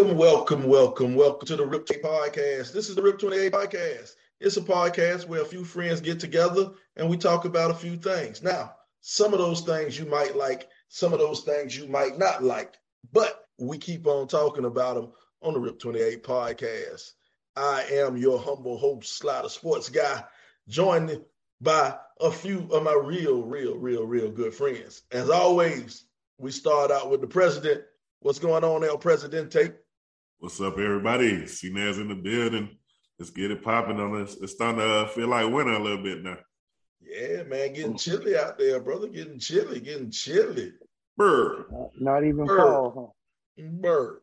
Welcome, welcome, welcome, welcome to the Rip 28 Podcast. This is the Rip 28 Podcast. It's a podcast where a few friends get together and we talk about a few things. Now, some of those things you might like, some of those things you might not like, but we keep on talking about them on the Rip 28 Podcast. I am your humble host, Slider Sports Guy, joined by a few of my real, real, real, real good friends. As always, we start out with the president What's going on, El Presidente? What's up, everybody? CNA's in the building. Let's get it popping on us. It's starting to uh, feel like winter a little bit now. Yeah, man, getting chilly out there, brother. Getting chilly, getting chilly. Bird. Not even Bird. fall. Huh? Bird.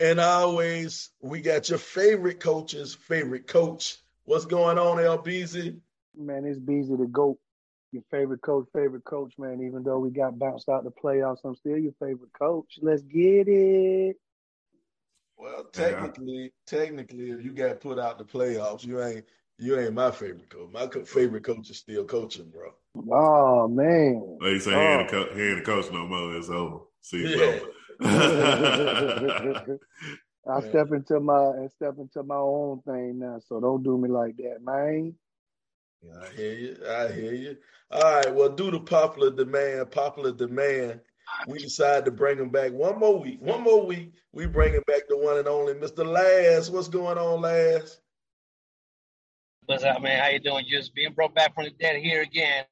And always, we got your favorite coach's favorite coach. What's going on, LBZ? Man, it's Beezy the GOAT your favorite coach, favorite coach, man. Even though we got bounced out the playoffs, I'm still your favorite coach. Let's get it. Well, technically, yeah. technically, if you got put out the playoffs, you ain't you ain't my favorite coach. My co- favorite coach is still coaching, bro. Oh man. They say oh. he, ain't co- he ain't the coach no more. It's over. See, you yeah. I step into my I step into my own thing now, so don't do me like that, man. I hear you. I hear you. All right. Well, due to popular demand, popular demand, we decided to bring him back one more week. One more week. We bring him back the one and only Mr. Laz. What's going on, Laz? What's up, man? How you doing? Just being brought back from the dead here again.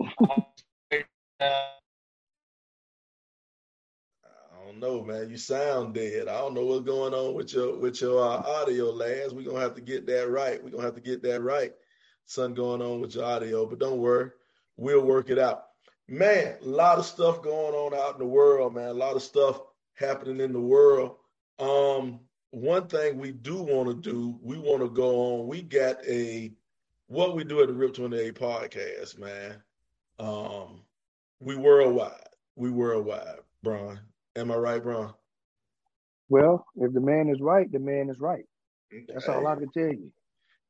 I don't know, man. You sound dead. I don't know what's going on with your with your uh, audio, Laz. We're gonna have to get that right. We're gonna have to get that right something going on with your audio, but don't worry, we'll work it out. Man, a lot of stuff going on out in the world, man. A lot of stuff happening in the world. Um, one thing we do want to do, we want to go on. We got a what we do at the Rip 28 podcast, man. Um, we worldwide. We worldwide, Bron. Am I right, Bron? Well, if the man is right, the man is right. That's all I can tell you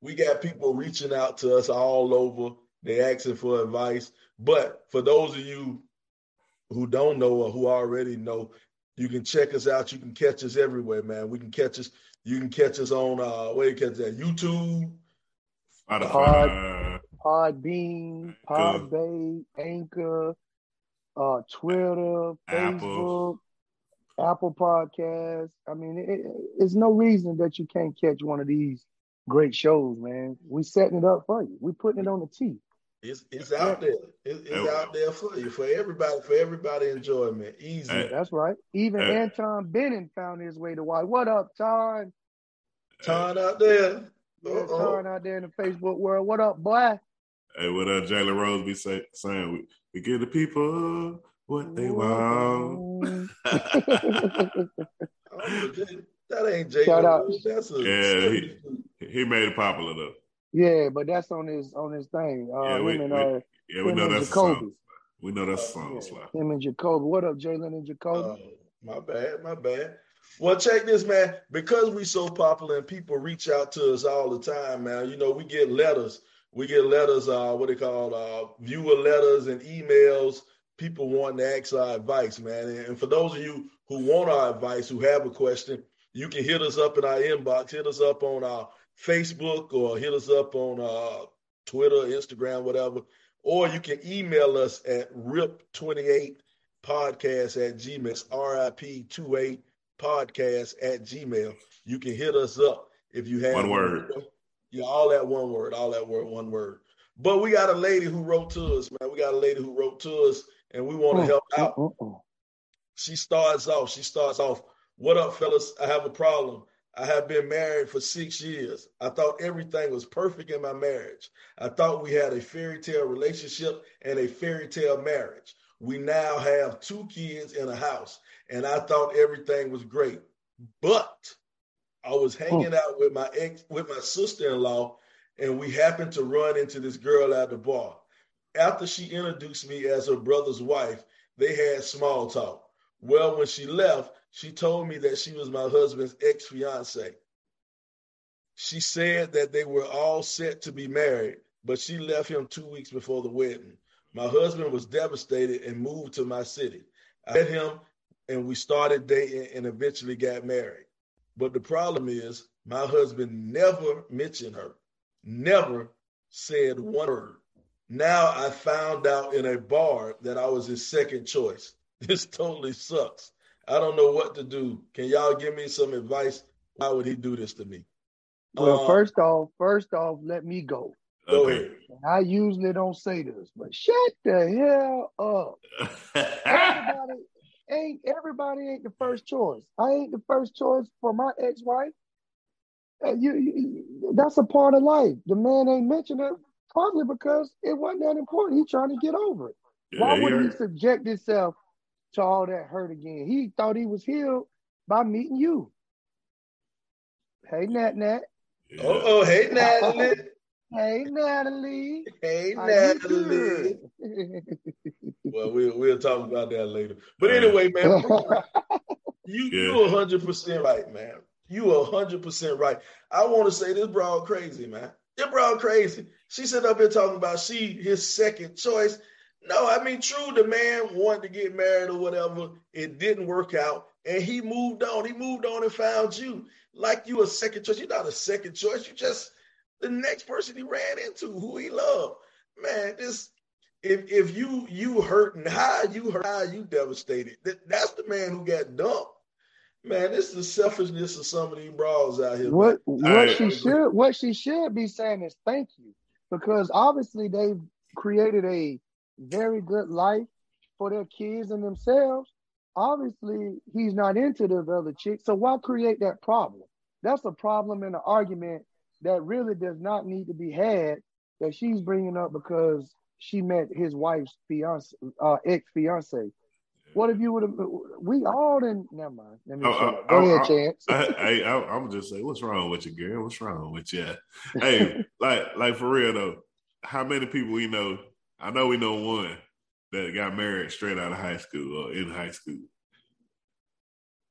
we got people reaching out to us all over. They asking for advice. But for those of you who don't know or who already know, you can check us out. You can catch us everywhere, man. We can catch us. You can catch us on uh where you catch that YouTube, Pod, Podbean, Podbay, Anchor, uh, Twitter, Facebook, Apple, Apple Podcasts. I mean, it, it, it's no reason that you can't catch one of these great shows, man. We setting it up for you. We putting it on the tee. It's it's out there. It's, it's out there for you, for everybody, for everybody enjoyment. Easy. Hey. That's right. Even hey. Anton Benning found his way to why. What up, Ton? Ton out there. Yeah, Ton out there in the Facebook world. What up, boy? Hey, what up, Jalen Rose be say, saying? We, we give the people what they want. Oh, that ain't Jalen. Shout out. That's a yeah. He, he made it popular though. Yeah, but that's on his on his thing. Uh, yeah, we, and, we, uh, yeah, we know that's Jacoby. Song. We know that's a song. Yeah, him and Jacoby. What up, Jalen and Jacoby? Uh, my bad, my bad. Well, check this, man. Because we so popular and people reach out to us all the time, man. You know, we get letters. We get letters. Uh, what they call uh, viewer letters and emails. People wanting to ask our advice, man. And for those of you who want our advice, who have a question, you can hit us up in our inbox. Hit us up on our Facebook or hit us up on uh, Twitter, Instagram, whatever. Or you can email us at rip28podcast at gmail, RIP28 podcast at gmail. You can hit us up if you have one word. Yeah, all that one word, all that word, one word. But we got a lady who wrote to us, man. We got a lady who wrote to us, and we want to help out. She starts off. She starts off. What up, fellas? I have a problem. I have been married for six years. I thought everything was perfect in my marriage. I thought we had a fairy tale relationship and a fairy tale marriage. We now have two kids in a house, and I thought everything was great. But I was hmm. hanging oh. out with my ex, with my sister-in-law, and we happened to run into this girl at the bar. After she introduced me as her brother's wife, they had small talk. Well, when she left, she told me that she was my husband's ex fiance. She said that they were all set to be married, but she left him two weeks before the wedding. My husband was devastated and moved to my city. I met him and we started dating and eventually got married. But the problem is, my husband never mentioned her, never said one word. Now I found out in a bar that I was his second choice. This totally sucks. I don't know what to do. Can y'all give me some advice? Why would he do this to me? Well, uh, first off, first off, let me go. Go ahead. I usually don't say this, but shut the hell up. everybody ain't everybody ain't the first choice. I ain't the first choice for my ex-wife. Uh, you, you, that's a part of life. The man ain't mentioned it probably because it wasn't that important. He's trying to get over it. Yeah, Why would he subject himself to all that hurt again? He thought he was healed by meeting you. Hey, Nat Nat. Yeah. Oh, oh, hey, Natalie. hey, Natalie. Hey, Natalie. well, we'll we'll talk about that later. But anyway, man, you yeah. you hundred percent right, man. You hundred percent right. I want to say this broad crazy, man. This broad crazy. She said up here talking about she his second choice. No, I mean true. The man wanted to get married or whatever. It didn't work out, and he moved on. He moved on and found you like you a second choice. You're not a second choice. You just the next person he ran into, who he loved. Man, this if if you you hurting high, you hurt high, you devastated. That, that's the man who got dumped. Man, this is the selfishness of some of these brawls out here. What what she should what she should be saying is thank you. Because obviously they've created a very good life for their kids and themselves. Obviously, he's not into the other chick. So why create that problem? That's a problem in an argument that really does not need to be had that she's bringing up because she met his wife's fiance, uh, ex fiance. What if you would have? We all didn't. Never mind. Let me oh, uh, Go I, ahead, I, Chance. I, I, am just say, what's wrong with you, girl? What's wrong with you? hey, like, like for real though, how many people we know? I know we know one that got married straight out of high school or in high school.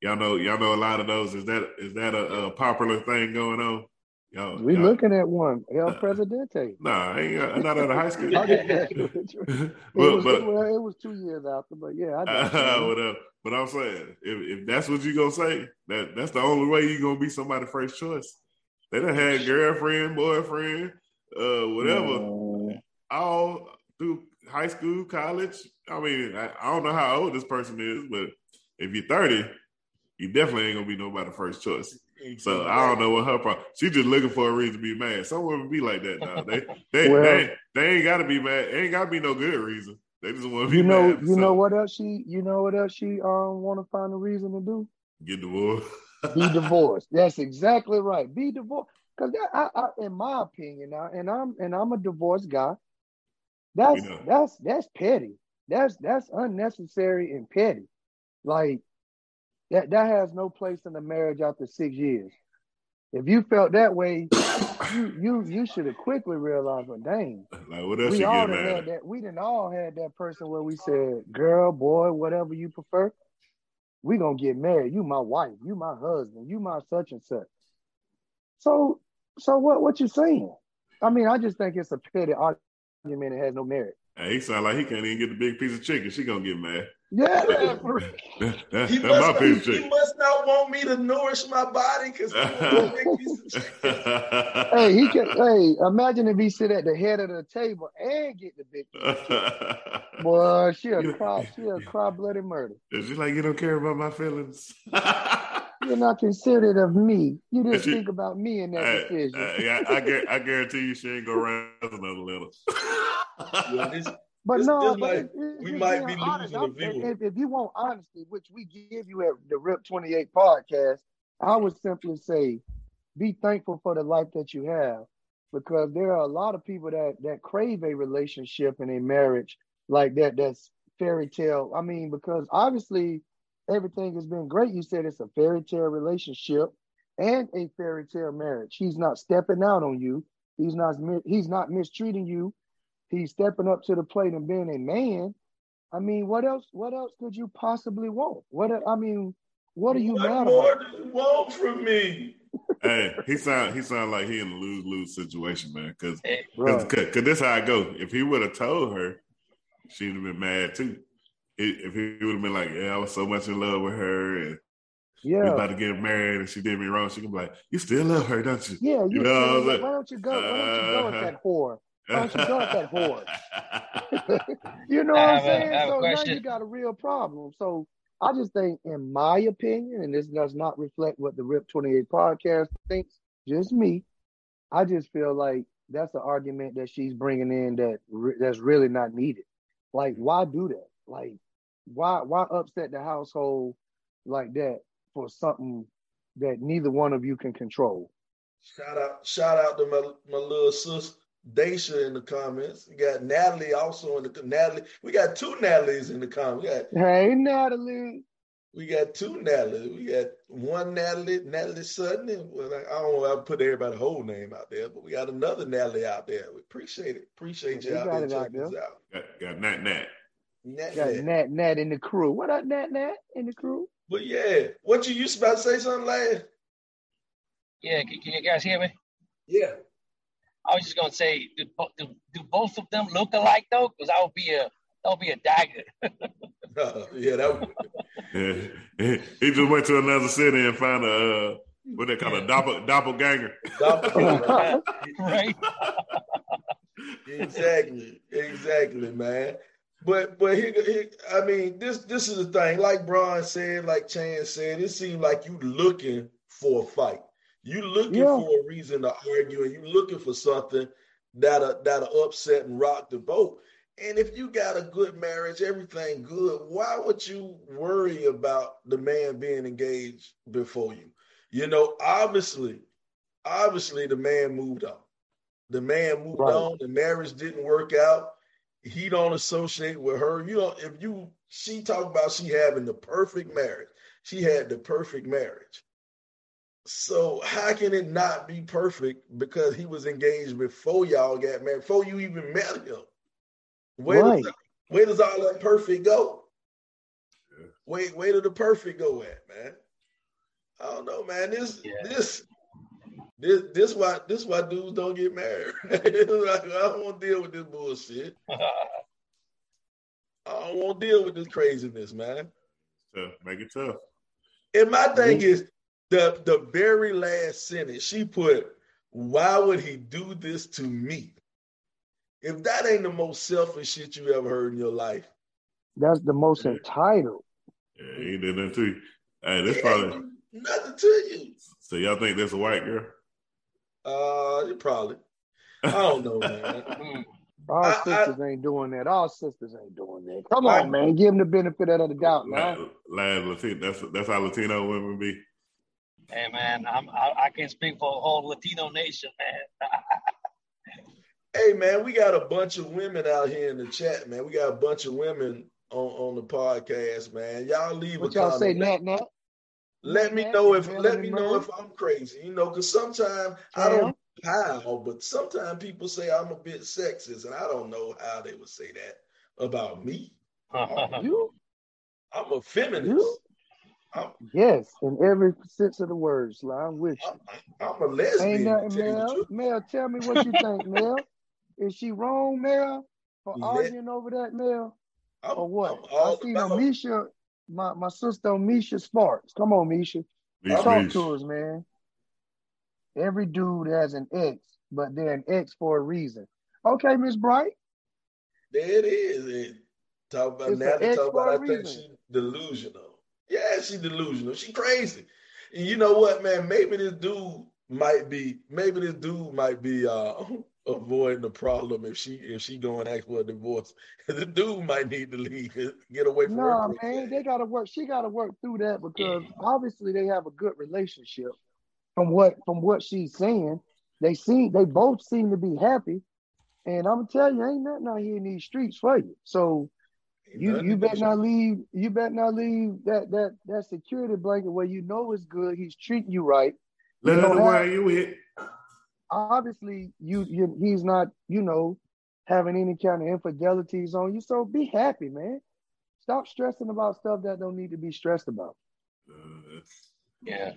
Y'all know, y'all know a lot of those. Is that is that a, a popular thing going on? Y'all, we y'all, looking at one El uh, Presidente. Nah, I ain't not out of high school. but, it, was, but, well, it was two years after, but yeah, I uh, whatever. But I'm saying, if, if that's what you gonna say, that that's the only way you gonna be somebody's first choice. They done had girlfriend, boyfriend, uh, whatever, all through high school, college. I mean, I, I, don't know how old this person is, but if you're 30, you definitely ain't gonna be nobody first choice. So I don't know what her problem. She just looking for a reason to be mad. Some women be like that now. They they well, they, they, ain't got to be mad. It ain't got to be no good reason. They just want to be you know, mad. You so. know what else she? You know what else she um want to find a reason to do? Get divorced. be divorced. That's exactly right. Be divorced. Because I, I, in my opinion, now, and I'm and I'm a divorced guy. That's that's that's petty. That's that's unnecessary and petty. Like that that has no place in a marriage after six years. If you felt that way, you you you should have quickly realized, well, dang, like what else we all had that. We didn't all had that person where we said, "Girl, boy, whatever you prefer, we gonna get married. You my wife, you my husband, you my such and such." So, so what? What you saying? I mean, I just think it's a petty argument. It has no merit. Hey, he sound like he can't even get the big piece of chicken. She gonna get mad. Yeah, that, he, must not, he, he, must not want me to nourish my body because Hey, he can. Hey, imagine if he sit at the head of the table and get the big. Boy, she a cry. she a cry bloody murder. Is she like you don't care about my feelings? You're not considerate of me. You didn't she, think about me in that I, decision. I, I, I, guarantee you, she ain't gonna write another letter. yeah, but this, no, this but might, we might be honest, losing the viewer. If, if, you want honesty, which we give you at the Rip 28 podcast, I would simply say be thankful for the life that you have because there are a lot of people that that crave a relationship and a marriage like that that's fairy tale. I mean, because obviously everything has been great. You said it's a fairy tale relationship and a fairy tale marriage. He's not stepping out on you. He's not he's not mistreating you he's stepping up to the plate and being a man. I mean, what else? What else could you possibly want? What I mean, what are you what mad more about? Do you want from me? hey, he sound he sound like he in a lose lose situation, man. Because because this how I go. If he would have told her, she'd have been mad too. If he would have been like, "Yeah, I was so much in love with her, and yeah, we about to get married, and she did me wrong," she can be like, "You still love her, don't you?" Yeah, you, you know. Like, why don't you go? Why don't you go with that whore? Why don't you go with that whore? you know what I'm saying? so now you got a real problem. So I just think, in my opinion, and this does not reflect what the Rip 28 podcast thinks, just me. I just feel like that's the argument that she's bringing in that re- that's really not needed. Like, why do that? Like, why why upset the household like that for something that neither one of you can control? Shout out, shout out to my, my little sis Daisha in the comments. We got Natalie also in the Natalie. We got two Natalies in the comments. hey Natalie. We got two Natalie. We got one Natalie, Natalie Sutton. And, well, I don't know. I put everybody's whole name out there, but we got another Natalie out there. We appreciate it. Appreciate you out there checking us out. Got, got Nat Nat. Nat, Nat. Nat Nat in the crew. What up, Nat Nat in the crew? But yeah, what you used about to say something Laz? Yeah, can, can, you guys hear me? Yeah. I was just gonna say, do, do, do both of them look alike though? Because I would be a that would be a dagger. uh, yeah, that would. yeah. He just went to another city and found a uh, what they call a doppel, doppelganger. Doppelganger. right. exactly. Exactly, man. But but he, he, I mean, this this is the thing. Like Bron said, like Chan said, it seemed like you looking for a fight. You looking yeah. for a reason to argue, and you looking for something that'll that'll upset and rock the boat. And if you got a good marriage, everything good, why would you worry about the man being engaged before you? You know, obviously, obviously the man moved on. The man moved right. on. The marriage didn't work out. He don't associate with her. You know, if you she talked about she having the perfect marriage. She had the perfect marriage. So how can it not be perfect because he was engaged before y'all got married, before you even met him? Where, right. does, where does all that perfect go? Yeah. Where, where did the perfect go at, man? I don't know, man. This yeah. this this this why this why dudes don't get married. like, I don't want to deal with this bullshit. I don't want to deal with this craziness, man. Tough. Make it tough. And my thing is the the very last sentence she put, "Why would he do this to me?" If that ain't the most selfish shit you ever heard in your life, that's the most entitled. Yeah, he did that too. Hey, that's probably nothing to you. So y'all think that's a white girl? Uh, probably. I don't know, man. Our I, sisters I, ain't doing that. Our sisters ain't doing that. Come on, I, man. Give them the benefit of the doubt, man. Lad Latino. That's that's how Latino women be. Hey, man. I'm, I, I can speak for a whole Latino nation, man. Hey man, we got a bunch of women out here in the chat, man. We got a bunch of women on, on the podcast, man. Y'all leave what a y'all comment. say, Nat Nat? Let me know if let me know if I'm crazy, you know, because sometimes I don't how, but sometimes people say I'm a bit sexist, and I don't know how they would say that about me. you? I'm a feminist. You? I'm, yes, in every sense of the words, I'm with you. I'm, I'm a lesbian. Ain't nothing, Mel. Mel, tell me what you think, Mel. Is she wrong, Mel, for yeah. arguing over that, Mel? I'm, or what? I see no Misha, my, my sister Misha Sparks. Come on, Misha. Talk to us, man. Every dude has an ex, but they're an ex for a reason. Okay, Miss Bright. There it is. It, talk about now. Talk about. I think she's delusional. Yeah, she's delusional. She crazy. And you know what, man? Maybe this dude might be. Maybe this dude might be. uh avoiding the problem if she if she go and ask for a divorce. the dude might need to leave, get away from no, her. No, man, they gotta work. She gotta work through that because obviously they have a good relationship. From what from what she's saying, they seem they both seem to be happy. And I'm gonna tell you, ain't nothing out here in these streets for you. So you you better not leave. You better not leave that that that security blanket where you know it's good. He's treating you right. Let him wear you with obviously you, you he's not, you know, having any kind of infidelities on you. So be happy, man. Stop stressing about stuff that don't need to be stressed about. Uh, yeah.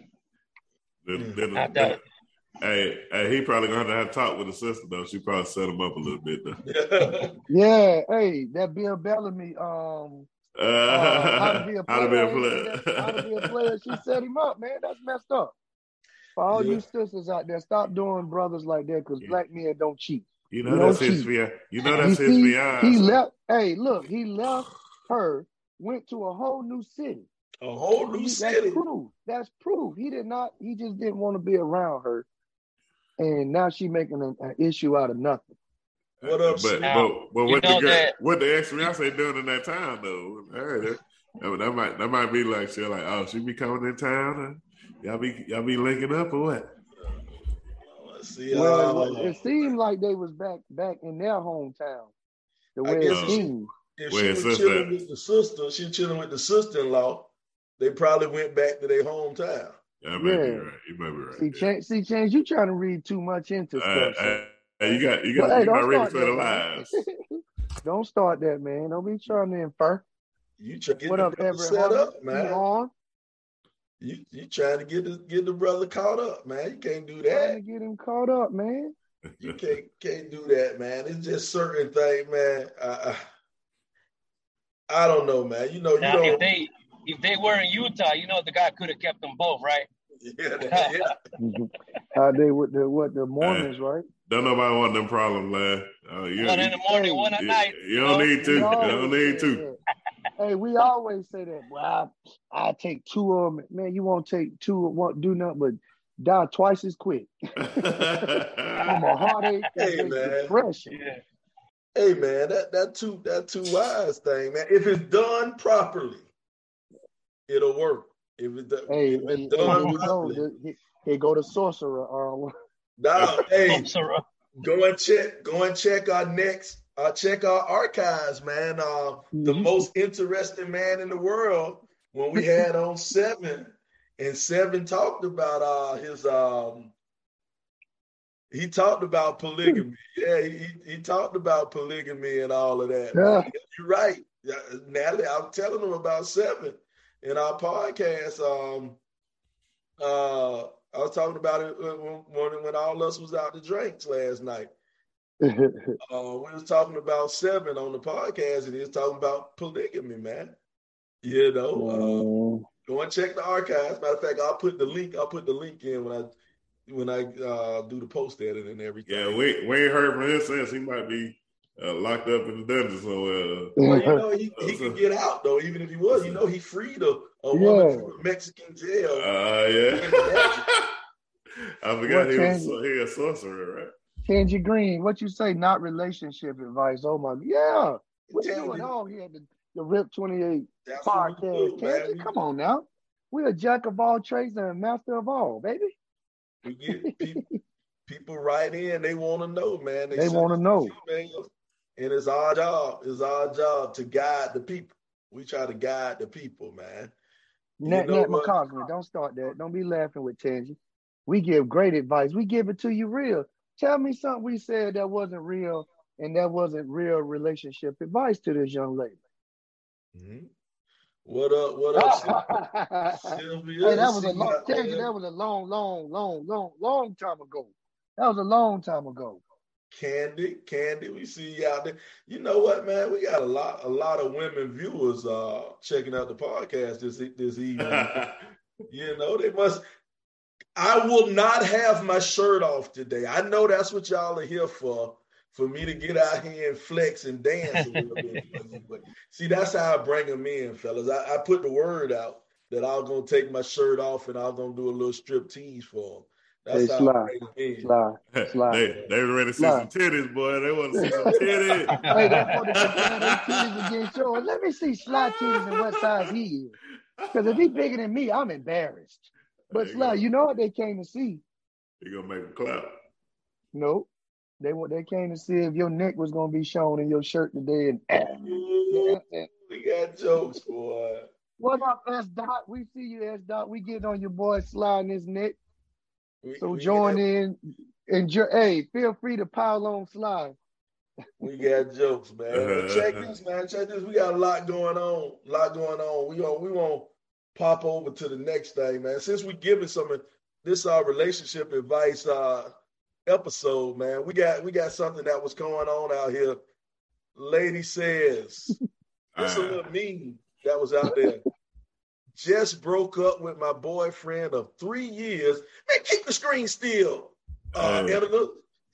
hey, hey, he probably gonna have to have talk with the sister though. She probably set him up a little bit though. yeah, hey, that Bill Bellamy um uh, how to be a player. How to be a player. how to be a player. She set him up, man. That's messed up. For all yeah. you sisters out there, stop doing brothers like that because yeah. black men don't cheat. You know that's his beyond. You know that's his beyond. He left. Hey, look, he left her, went to a whole new city. A whole new he, city. That's proof. That's proof. He did not. He just didn't want to be around her, and now she making an, an issue out of nothing. What up, but, but, but what the girl, what the ex fiance doing in that town though? Hey, that, that, might that might be like she like oh she be coming in town. Y'all be y'all be linking up or what? See, well, uh, it seemed like they was back back in their hometown. The way it seemed. If she was chilling with the sister, she was chilling with the sister-in-law. They probably went back to their hometown. Yeah, yeah. right. You might be right. See, change, see, change. You trying to read too much into stuff. Uh, Hey, you got you got well, you got ready for the lives. don't start that, man. Don't be trying to infer. You try to get what up, Everett set up, man. On. You you trying to get the get the brother caught up, man. You can't do that. Trying to get him caught up, man. You can't can't do that, man. It's just certain thing, man. Uh, I don't know, man. You know, you now, If they if they were in Utah, you know the guy could have kept them both, right? Yeah, yeah. How they with the what the Mormons, right? Don't nobody want them problems, man. Uh, you, one in the morning, one at you, night. You don't need to. You don't need to. Hey, we always say that. Well, I, I take two of them. Man, you won't take two or won't do nothing but die twice as quick. I'm a heartache hey, man. depression. Yeah. Hey man, that that two that two wise thing, man. If it's done properly, it'll work. If, it, hey, if it's done properly, he, go to sorcerer. Uh, no, hey, go and check. Go and check our next. Uh, check our archives, man. Uh, mm-hmm. The most interesting man in the world when we had on seven, and seven talked about uh, his. Um, he talked about polygamy. Yeah, he, he talked about polygamy and all of that. Yeah. You're right, Natalie. I'm telling him about seven in our podcast. Um, uh, I was talking about it when, when all us was out to drinks last night. uh, we was talking about seven on the podcast, and he was talking about polygamy, man. You know, uh, go and check the archives. Matter of fact, I'll put the link. I'll put the link in when I when I uh, do the post edit and everything. Yeah, we we ain't heard from him since. He might be uh, locked up in the dungeon somewhere. Well, you know, he, he could get out though, even if he was. You know, he freed a, a woman yeah. from a Mexican jail. Uh, yeah. I forgot he was, he a sorcerer, right? Kenji Green, what you say? Not relationship advice. Oh my, yeah. What you doing? Oh, he had the, the Rip Twenty Eight podcast. Kenji, come on now. We're a jack of all trades and a master of all, baby. We get people, people right in. They want to know, man. They, they want to know. And it's our job. It's our job to guide the people. We try to guide the people, man. Nat, Nat McCosme, don't start that. Don't be laughing with Tangy. We give great advice. We give it to you real. Tell me something we said that wasn't real and that wasn't real relationship advice to this young lady. Mm-hmm. What up? What up, Sylvia? Hey, that was a long, Tangy, that was a long, long, long, long, long time ago. That was a long time ago. Candy, Candy, we see you out there. You know what, man? We got a lot, a lot of women viewers uh checking out the podcast this this evening. you know, they must. I will not have my shirt off today. I know that's what y'all are here for, for me to get out here and flex and dance a little bit. But see, that's how I bring them in, fellas. I, I put the word out that I'm gonna take my shirt off and I'm gonna do a little strip tease for them. That's hey, slide, slide, slide. they, they ready to see slide. some titties, boy. They want to see some titties. hey, they want to see titties against yours. Let me see slide titties and what size he is. Because if he's bigger than me, I'm embarrassed. But Sly, you know what they came to see? You gonna make a clap? Nope. They want they came to see if your neck was gonna be shown in your shirt today. And we got jokes, boy. What up, S Dot? We see you, S Dot. We get on your boy sliding his neck. We, so we join in. Enjoy. Hey, feel free to pile on slide. We got jokes, man. Check this, man. Check this. We got a lot going on. A lot going on. We on. We want pop over to the next thing, man. Since we're giving some this our uh, relationship advice uh episode, man, we got we got something that was going on out here. Lady says, it's a little mean. that was out there. Just broke up with my boyfriend of three years. Man, keep the screen still, uh, Hey. editor.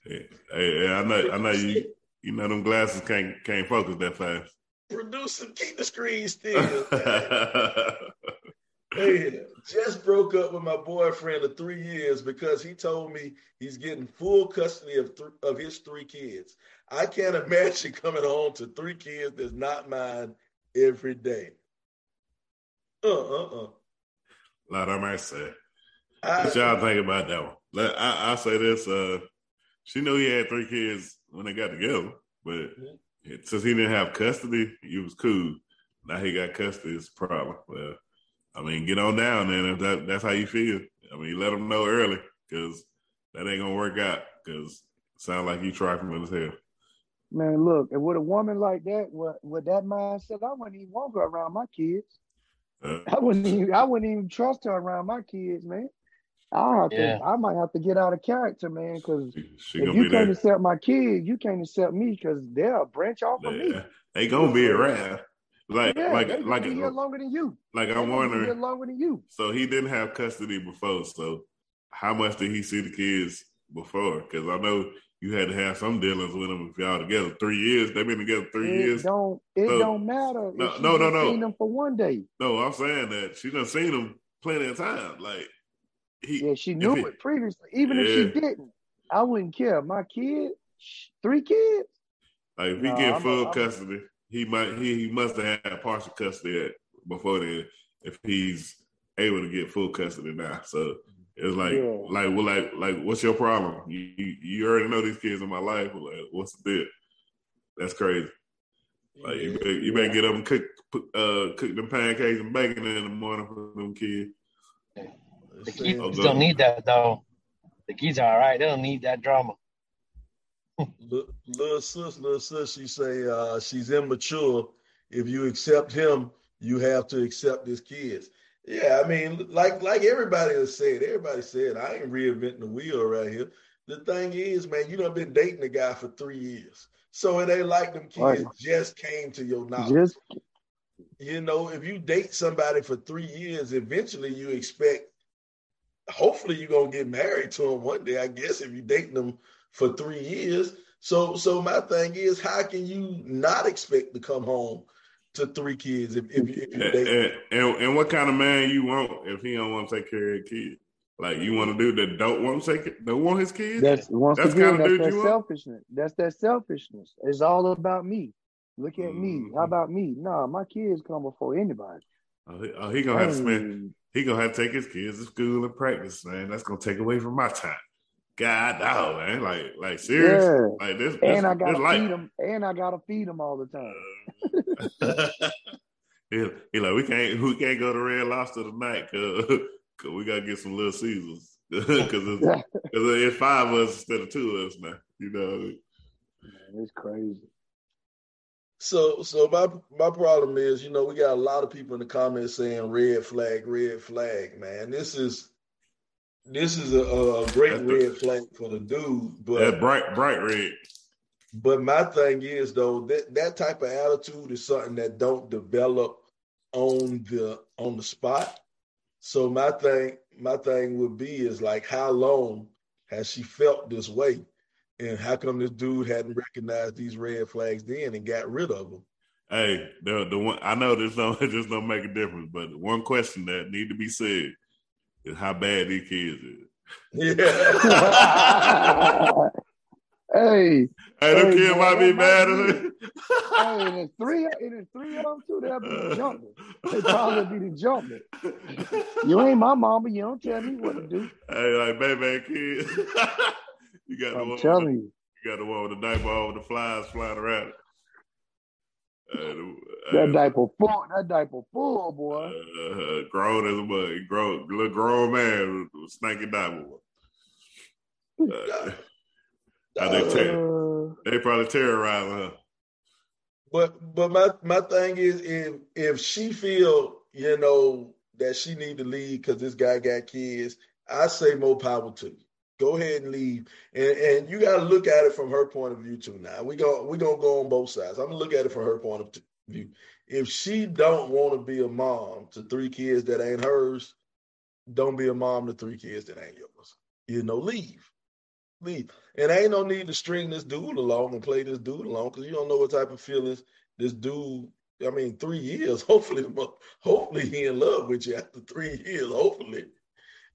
Hey, hey, I know, I know you. You know them glasses can't can't focus that fast. Producer, keep the screen still. Hey, just broke up with my boyfriend of three years because he told me he's getting full custody of th- of his three kids. I can't imagine coming home to three kids that's not mine every day. Uh uh uh. Lord, I might say. I- What y'all think about that one? I, I say this. Uh, she knew he had three kids when they got together, but since he didn't have custody, he was cool. Now he got custody, it's a problem. Well, I mean, get on down then if that, that's how you feel. I mean, let them know early because that ain't gonna work out. Because sound like you trifling as hell. Man, look, and with a woman like that, with, with that mindset, I wouldn't even want her around my kids. Uh, I wouldn't even I wouldn't even trust her around my kids, man. I have to I might have to get out of character, man, because she, she if you be can't there. accept my kids, you can't accept me because they'll branch off of me. They, they gonna be around. Like, Yeah, like, like, here longer than you. like. I'm here wondering. longer than you. So he didn't have custody before. So how much did he see the kids before? Because I know you had to have some dealings with them if y'all together three years. They've been together three It years. don't it So- don't matter. No, no, no, no. Seen them for one day. No, I'm saying that she done seen them plenty of times. Like he, Yeah, she knew he- it previously. Even if she didn't, I wouldn't care. My kid, three kids. like if he No, get I'm full a- custody, he might he, he must have had partial custody at, before then. If he's able to get full custody now, so it's like Yeah. like well like like what's your problem? You, you you already know these kids in my life. Like what's the deal? That's crazy. Like you, better, you better get up and cook, put, uh, cook them pancakes and bacon in the morning for them kids. The Saying- kids don't need that though. The kids are all right. They don't need that drama. Li- little sis, little sis, she say uh, she's immature. If you accept him, you have to accept his kids. Yeah, I mean, like like everybody has said, everybody said, I ain't reinventing the wheel right here. The thing is, man, you done been dating a guy for three years. So it ain't like them kids Right. just came to your knowledge. Just you know, if you date somebody for three years, eventually you expect, hopefully you're gonna get married to them one day. I guess if you dating them for three years. So, so my thing is, how can you not expect to come home to three kids if if, you- if you And, date? and, and, and what kind of man you want if he don't want to take care of his kids? Like you want to do that don't want to take don't want his kids? that's once That's again kinda that's dude that you want? selfishness. That's that selfishness. It's all about me. Look at me. Mhm. How about me? Nah, my kids come before anybody. Oh, he, oh, he gonna have to spend. He gonna have to take his kids to school and practice, man. That's gonna take away from my time. God, dog, man. Like, like serious. Yeah. Like this. this And I gotta life. feed them. And I gotta feed them all the time. he, he like we can't we can't go to Red Lobster tonight because we gotta get some Little Caesars because it's, 'cause it's five of us instead of two of us now. You know. Man, it's crazy. So, so my my problem is, you know, we got a lot of people in the comments saying red flag, red flag, man. This is this is a, a great That's the- red flag for the dude, but That bright bright red. But my thing is though that that type of attitude is something that don't develop on the on the spot. So my thing my thing would be is like how long has she felt this way, and how come this dude hadn't recognized these red flags then and got rid of them? Hey, the the one I know this don't this don't make a difference, but one question that need to be said is how bad these kids is. Yeah. hey, Hey, them Hey, kids might be bad. as- hey, and it's three, and it's three of them too. They'll be the jumping. They probably be the jumping. You ain't my mama. You don't tell me what to do. Hey, like baby kids. you got the I'm one. telling with, you, You got the one with the diaper with the flies flying around. It. Uh, the- that uh, diaper full. That diaper full, boy. uh, grown as a mug, grown, little grown man with a snaky diaper. Uh, how they, ter- Uh, they probably terrorizing her. But but my my thing is if if she feel you know that she need to leave because this guy got kids, I say more power to you. Go ahead and leave, and and you got to look at it from her point of view too. Now we go we gonna go on both sides. I'm gonna look at it from her point of view. if she don't want to be a mom to three kids that ain't hers, don't be a mom to three kids that ain't yours. You know, leave. Leave. And ain't no need to string this dude along and play this dude along because you don't know what type of feelings this dude. I mean, three years. Hopefully, hopefully he in love with you after three years. Hopefully,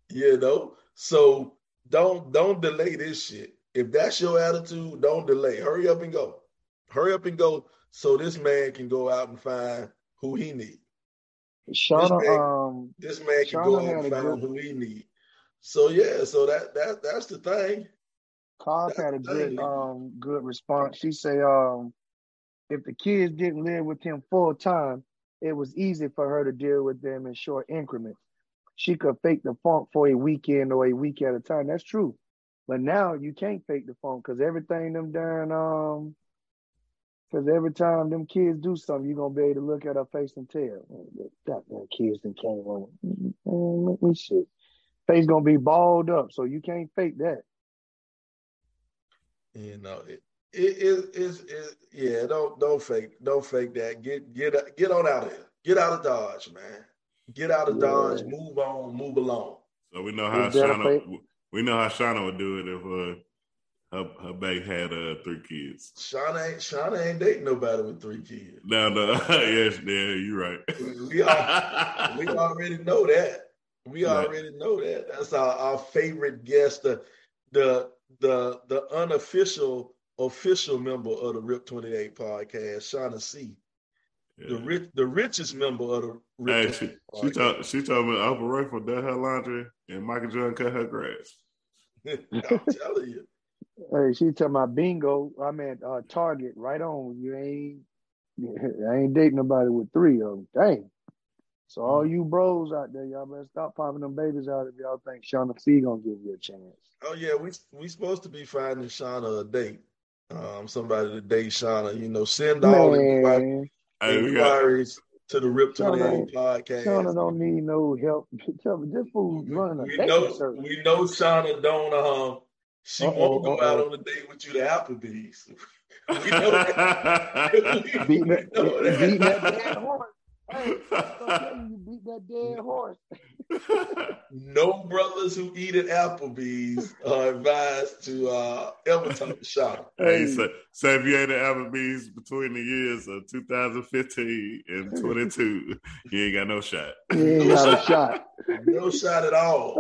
you know. So don't don't delay this shit. If that's your attitude, don't delay. Hurry up and go. Hurry up and go so this man can go out and find who he needs. Shauna, this man, um, this man can Shauna go out and find who he needs. So yeah, so that that that's the thing. Cos had a good um good response. She say um if the kids didn't live with him full time, it was easy for her to deal with them in short increments. She could fake the funk for a weekend or a week at a time. That's true. But now you can't fake the funk because everything them darn um because every time them kids do something, you're gonna be able to look at her face and tell that that kids that came on. Man, let me see. Face gonna be balled up, so you can't fake that. You know, it it is is is yeah. Don't don't fake don't fake that. Get get get on out of here. Get out of Dodge, man. Get out of Yeah. Dodge. Move on. Move along. So we know how Is that Shauna we know how Shauna would do it if uh, her her babe had uh, three kids. Shauna ain't Shauna ain't dating nobody with three kids. No, no, yes, yeah, you're right. We are we already know that. We Right. already know that. That's our, our favorite guest, the the the the unofficial official member of the Rip 28 podcast, Shauna C. The rich the richest member of the Rip Hey, she, she told she told me Oprah Rifle did her laundry and Michael Jordan cut her grass. I'm telling you. Hey, she tell my bingo. I'm at uh, Target. Right on. You ain't. I ain't dating nobody with three of them. Dang. So all Mm. you bros out there, y'all better stop popping them babies out if y'all think Shauna C gonna give you a chance. Oh yeah, we we supposed to be finding Shauna a date. Um, somebody to date Shauna. You know, send all inquiries, Man, Hey, we got inquiries to the Rip Shauna- 28 podcast. Shauna don't need no help. Tell me, this fool running a we dating know service. we know Shauna don't um she Uh-oh, won't go out uh-oh. on a date with you to Applebee's. we know that. Beating we that, that. beating that dead horse. Hey, I'm telling you, beat that dead horse. no brothers who eat at Applebee's are advised to uh ever talk to Shauna. Hey, Hey. so, so if you ate at Applebee's between the years of 2015 and 22, you ain't got no shot. You ain't got a shot. No shot at all.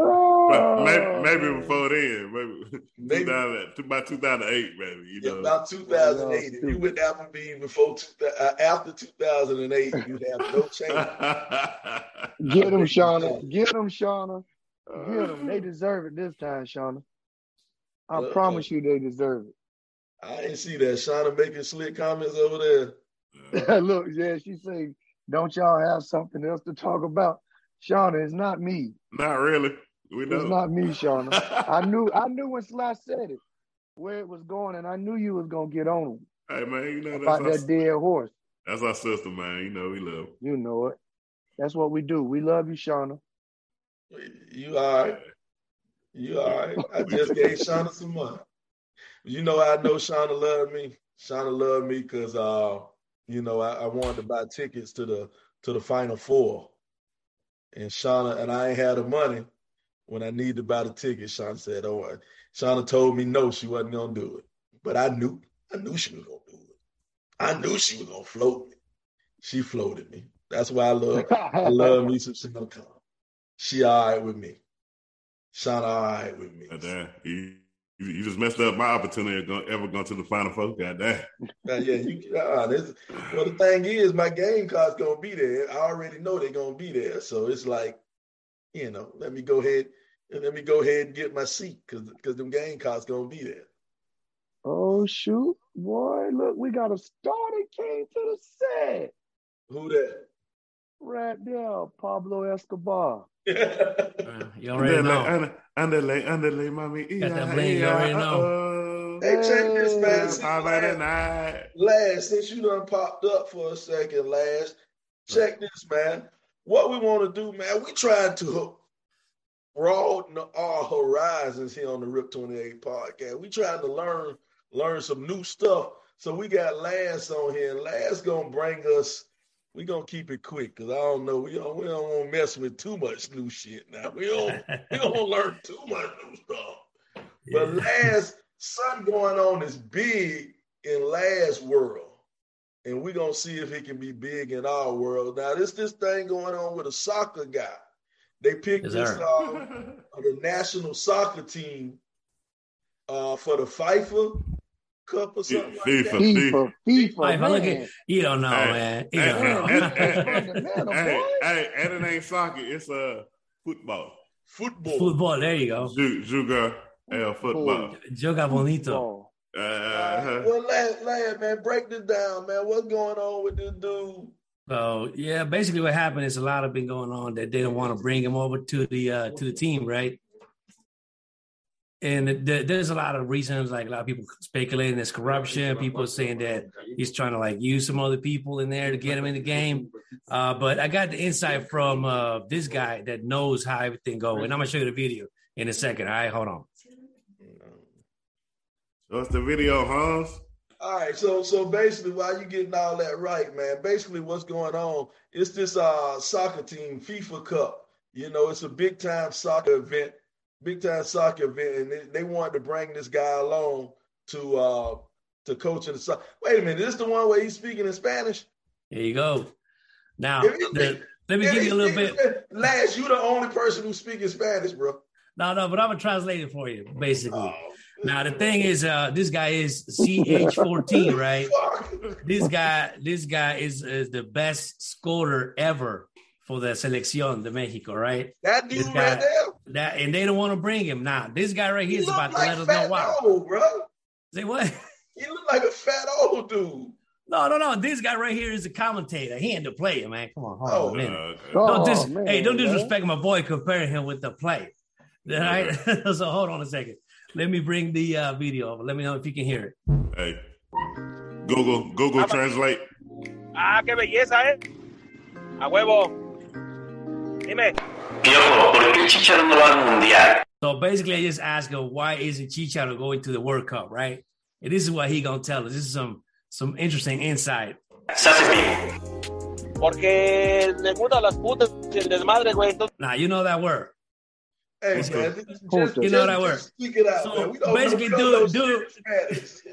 But maybe, Oh, maybe before then, maybe, Maybe 2000, by 2008, maybe, you Yeah, know. about 2008. If you went to Applebee's before two, uh, after 2008, you'd have no chance. Get him, Shauna. Get him, Shauna. Get them. They deserve it this time, Shauna. I Uh-oh. promise you they deserve it. I didn't see that. Shauna making slick comments over there. it. Look, yeah, she say, don't y'all have something else to talk about? Shauna, it's not me. Not really. We know. It's not me, Shauna. I knew I knew when Sly said it, where it was going, and I knew you was gonna get on him hey, man, you know, about that's that our, dead horse. that's our sister, man. You know, we love. You know it. That's what we do. We love you, Shauna. You all right? You all right? I just gave Shauna some money. You know, I know Shauna loved me. Shauna loved me because, uh, you know, I, I wanted to buy tickets to the to the Final Four, and Shauna and I ain't had the money when I needed to buy the ticket. Shauna said, "Oh," Shauna told me no, she wasn't gonna do it, but I knew, I knew she was gonna do it. I knew she was gonna float me. She floated me. That's why I love I love me some Shauna. She all right with me. Shauna all right with me. Damn, you, you just messed up my opportunity of going, ever going to the final four. God damn. Now, yeah, you. Uh, this, well, the thing is, my Gamecocks gonna be there. I already know they're gonna be there, so it's like, you know, let me go ahead and let me go ahead and get my seat because because them Gamecocks gonna be there. oh shoot, boy! Look, we got a star that came to the set Who that? right there, Pablo Escobar. Uh, you already know. Underlay, underlay, underlay, mommy. Got that bling, you already know. know. Hey, check this, man. Hey. See, Five out Laz, Laz, since you done popped up for a second, Laz, check this, man. What we want to do, man, we trying to broaden our horizons here on the Rip 28 podcast. We trying to learn learn some new stuff. So we got Lance on here, and Lance gonna bring us we gonna keep it quick because I don't know. We don't we don't want to mess with too much new shit now. We don't we don't learn too much new stuff. But Laz something going on is big in Laz world, and we're gonna see if it can be big in our world. Now, this this thing going on with a soccer guy. They picked Yes, this sir. uh, the national soccer team uh, for the FIFA Cup or something like FIFA. that. FIFA, FIFA, Hey, but man. you don't know, Hey, man. You hey, don't know. hey, hey, hey, hey, and it ain't soccer, it's uh football. Football. Football. There you go. Ju- Juga uh, football. Joga bonito. Ball. Uh, well, lad, lad, man, break this down, man. What's going on with this dude? So yeah, basically what happened is a lot of been going on that they don't want to bring him over to the uh, to the team, right? And th- there's a lot of reasons, like a lot of people speculating there's corruption. People saying that he's trying to like use some other people in there to get him in the game. Uh, but I got the insight from uh, this guy that knows how everything goes, and I'm gonna show you the video in a second. All right, hold on. What's the video, Hans? All right, so so basically, while you getting all that right, man, basically what's going on? It's this uh soccer team FIFA Cup. You know, it's a big time soccer event, big time soccer event, and they, they wanted to bring this guy along to uh to coach in the soccer. Wait a minute, is this the one where he's speaking in Spanish? There you go. Now, If he- the, let me give you a little bit. Spanish. Laz, you're the only person who's speaking Spanish, bro. No, no, but I'm gonna translate it for you, basically. Oh, Now the thing is, uh, this guy is CH14, right? This guy, this guy is, is the best scorer ever for the Selección de Mexico, right? That dude This right there. That and they don't want to bring him now. This guy right here He is look about to let us know why. old, bro. Say what? He look like a fat old dude. No, no, no. This guy right here is a commentator. He ain't the player, man. Come on, hold Oh, on a minute. okay. Oh, Don't dis- man, hey, don't man. disrespect my boy comparing him with the player. All right. so hold on a second. Let me bring the uh, video over. Let me know if you can hear it. Hey, Google, Google Translate. Ah, qué belleza, ¿eh? A huevo. Dime. Piojo, ¿por qué Chicharo no va al mundial? So basically, I just asked him why isn't Chicharo going to the World Cup, right? And this is what he gonna tell us. This is some some interesting insight. Se hace pico. Porque le gustan las putas y el desmadre, güey. Now you know that word. Hey, Let's man, just, just. You know just- that word. Speak it out, So, man. We don't basically, don't dude-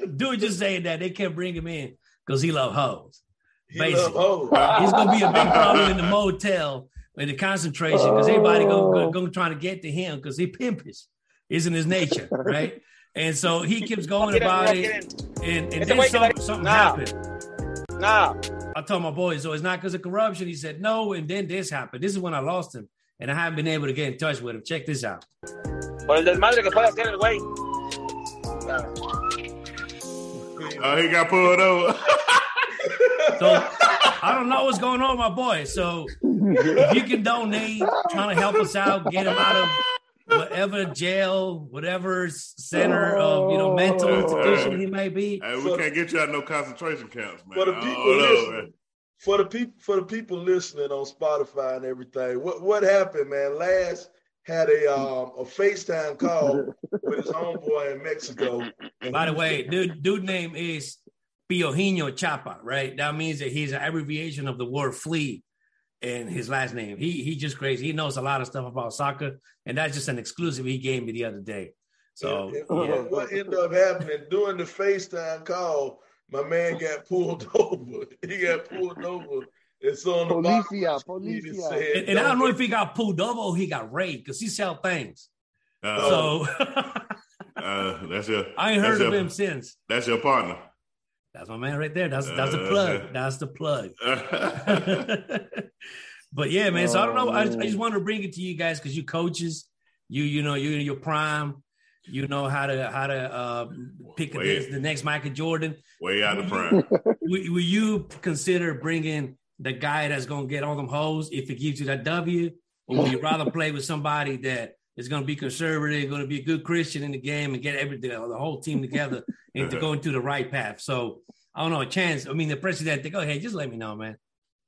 dude- Dude just saying that they can't bring him in because he love hoes. He Basically. love hoes. He's gonna be a big problem in the motel in the concentration because everybody gonna, Oh. gonna try to get to him because he pimpish. is in his nature, right? And so he keeps going about it, and, and then güey some, quedaría- something No. happened. Nah. I told my boy, so it's not because of corruption. He said no, and then this happened. This is when I lost him, and I haven't been able to get in touch with him. Check this out. Por el desmadre que puede hacer el güey. Oh, he got pulled over. So I don't know what's going on, with my boy. So if you can donate, trying to help us out, get him out of whatever jail, whatever center of you know mental institution he may be. hey, we can't get you out no concentration camps, man. For the I people don't know, listening, man. For the people for the people listening on Spotify and everything, what what happened, man? Laz had a um a FaceTime call with his homeboy in Mexico. By the way, dude, dude name is Piojino Chapa, right? That means that he's an abbreviation of the word flea in his last name. He he just crazy. He knows a lot of stuff about soccer, and that's just an exclusive he gave me the other day. So And- and yeah. what, what ended up happening during the FaceTime call, my man got pulled over. He got pulled over. And so on the Policia, bottom, he policia. said, And, and I don't know if he got pulled over or he got raped because he sell things. Uh, So uh, that's your. I ain't heard of your, him since. That's your partner. That's my man right there. That's that's the Uh, plug. That's the plug. but yeah, man. So I don't know. I just, I just wanted to bring it to you guys because you coaches, you you know you're in your prime. You know how to how to uh, pick against the next Michael Jordan. Way out of prime. Will, will you consider bringing the guy that's gonna get all them hoes if it gives you that W, or would you rather play with somebody that is gonna be conservative, gonna be a good Christian in the game, and get everything, the whole team together, and to go into the right path? So I don't know a chance. I mean, the president. They go ahead, just let me know, man.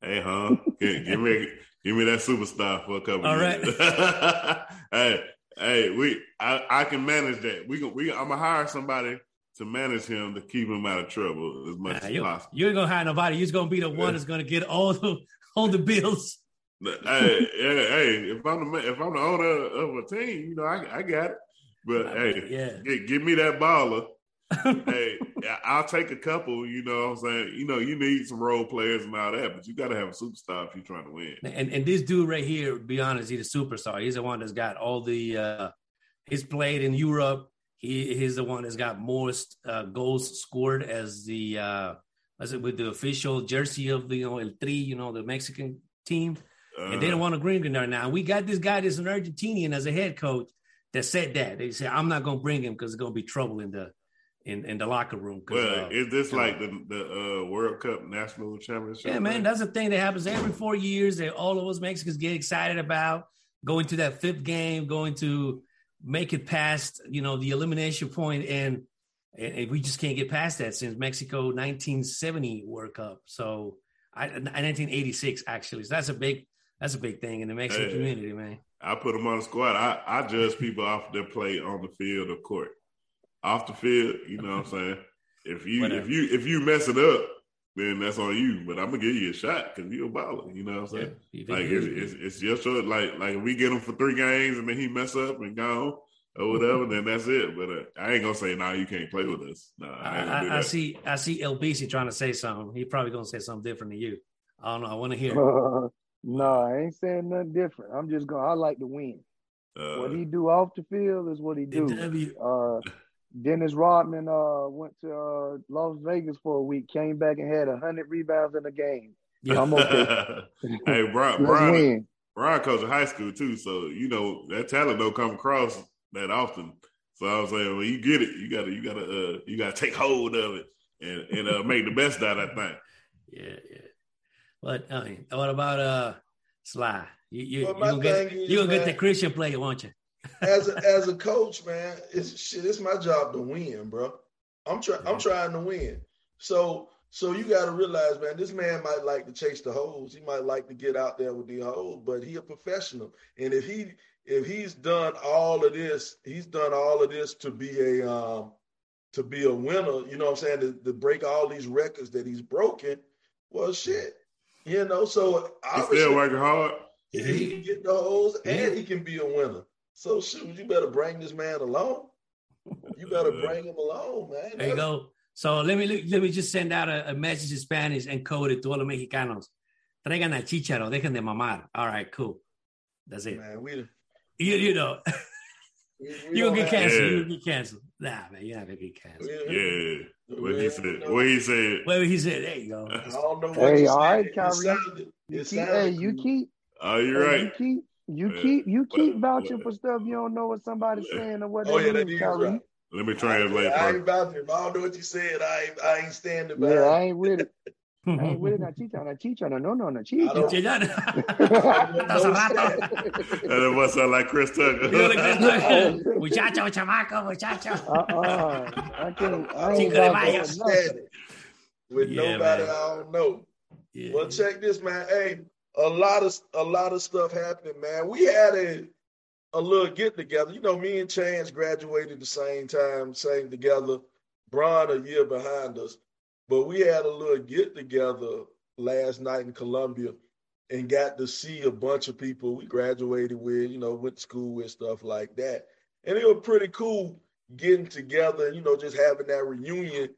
Hey, huh? Give, me, give me that superstar for a couple. All right. Hey, hey, we, I, I can manage that. We, gon- we, I'm gonna hire somebody to manage him to keep him out of trouble as much Nah, as you, possible. you ain't gonna hire nobody. You're just gonna be the one that's gonna get all the all the bills. Hey, hey, hey, if I'm the if I'm the owner of a team, you know, I, I got it. But hey, yeah. gi- give me that baller. Hey, I'll take a couple. You know, what I'm saying, you know, you need some role players and all that, but you got to have a superstar if you're trying to win. And and this dude right here, be honest, he's a superstar. He's the one that's got all the. uh He's played in Europe. He he's the one that's got most uh, goals scored as the uh as it with the official jersey of the you know El Tri, you know the Mexican team. Uh, and they don't want to bring him there now. We got this guy that's an Argentinian as a head coach that said that. They said, I'm not going to bring him because it's going to be trouble in the in, in the locker room. well, uh, is this you know. like the the uh, World Cup national championship? Yeah, man, that's a thing that happens every four years that all of us Mexicans get excited about going to that fifth game, going to make it past, you know, the elimination point, and and we just can't get past that since Mexico 1970 World Cup. So I 1986 actually. So that's a big that's a big thing in the Mexican Hey. community, man. I put them on the squad. I, I judge people off their play on the field or court. Off the field, you know what I'm saying? If you Whatever. if you if you mess it up, then that's on you. But I'm gonna give you a shot because you're a baller. You know what I'm saying? If Like it's, is- it's it's your short. Like like if we get him for three games and then he mess up and gone or whatever, then that's it. But uh, I ain't gonna say no. you can't play with us. No, I ain't I, I see I see El BC trying to say something. He probably gonna say something different than you. I don't know. I want to hear. Uh, no, I ain't saying nothing different. I'm just going. to I like to win. Uh, what he do off the field is what he do. W. Uh, Dennis Rodman uh, went to uh, Las Vegas for a week, came back and had hundred rebounds in a game. Yeah. I'm okay. hey, Brian, Let's Brian, win. Brian coached in high school too, so you know that talent don't come across that often. So I was saying, when you get it, you gotta, you gotta, uh, you gotta take hold of it and and uh, make the best out of that thing. Yeah, yeah. But I mean, what about uh Sly? You you Well, you gonna get is, you gonna get the Christian player, won't you? As a, as a coach, man, it's shit. It's my job to win, bro. I'm trying. I'm trying to win. So so you got to realize, man, this man might like to chase the holes. He might like to get out there with the holes, but he a professional. And if he if he's done all of this, he's done all of this to be a um to be a winner. You know what I'm saying? To, to break all these records that he's broken. Well, shit. You know, so He's obviously still working hard. he can get the holes and he can be a winner. So shoot, you better bring this man along. You better bring him along, man. There you go. So let me let me just send out a, a message in Spanish and code it to all the Mexicanos. Traigan a chicharo, dejen de mamar. All right, cool. That's it. Man, we, You, you know, we, we you gonna get canceled. Yeah. You gonna get canceled. Nah, man, you're not gonna get canceled. Yeah, what he said. don't What he said. What he said, there you go. I don't know what Hey, he all said. Kyrie. sounded- You it keep, hey, you keep, Oh, you're hey, you right. keep, you Yeah. keep, you keep Well, vouching well. for stuff you don't know what somebody's saying or what Oh they yeah, that mean, right. Let me I, translate. I ain't first. about him. I don't know what you said. I ain't, I ain't standing by. Yeah, I it. ain't with it. I ain't with it. Not chicha, not chicha, no, no, no, no, I chicha. don't- Hace rato. That must sound like Chris Tucker. You know, like, muchacho, chamaco, muchacho. Uh-uh. I can't. I ain't Cinco de about Mayo. that Stand nothing. it. With Yeah, nobody man. I don't know. Yeah. Well, check this, man. Hey, a lot of a lot of stuff happening, man. We had a a little get together. You know, me and Chance graduated the same time, same together. Bron a year behind us, but we had a little get together last night in Columbia, and got to see a bunch of people we graduated with. You know, went to school with stuff like that, and it was pretty cool getting together. You know, just having that reunion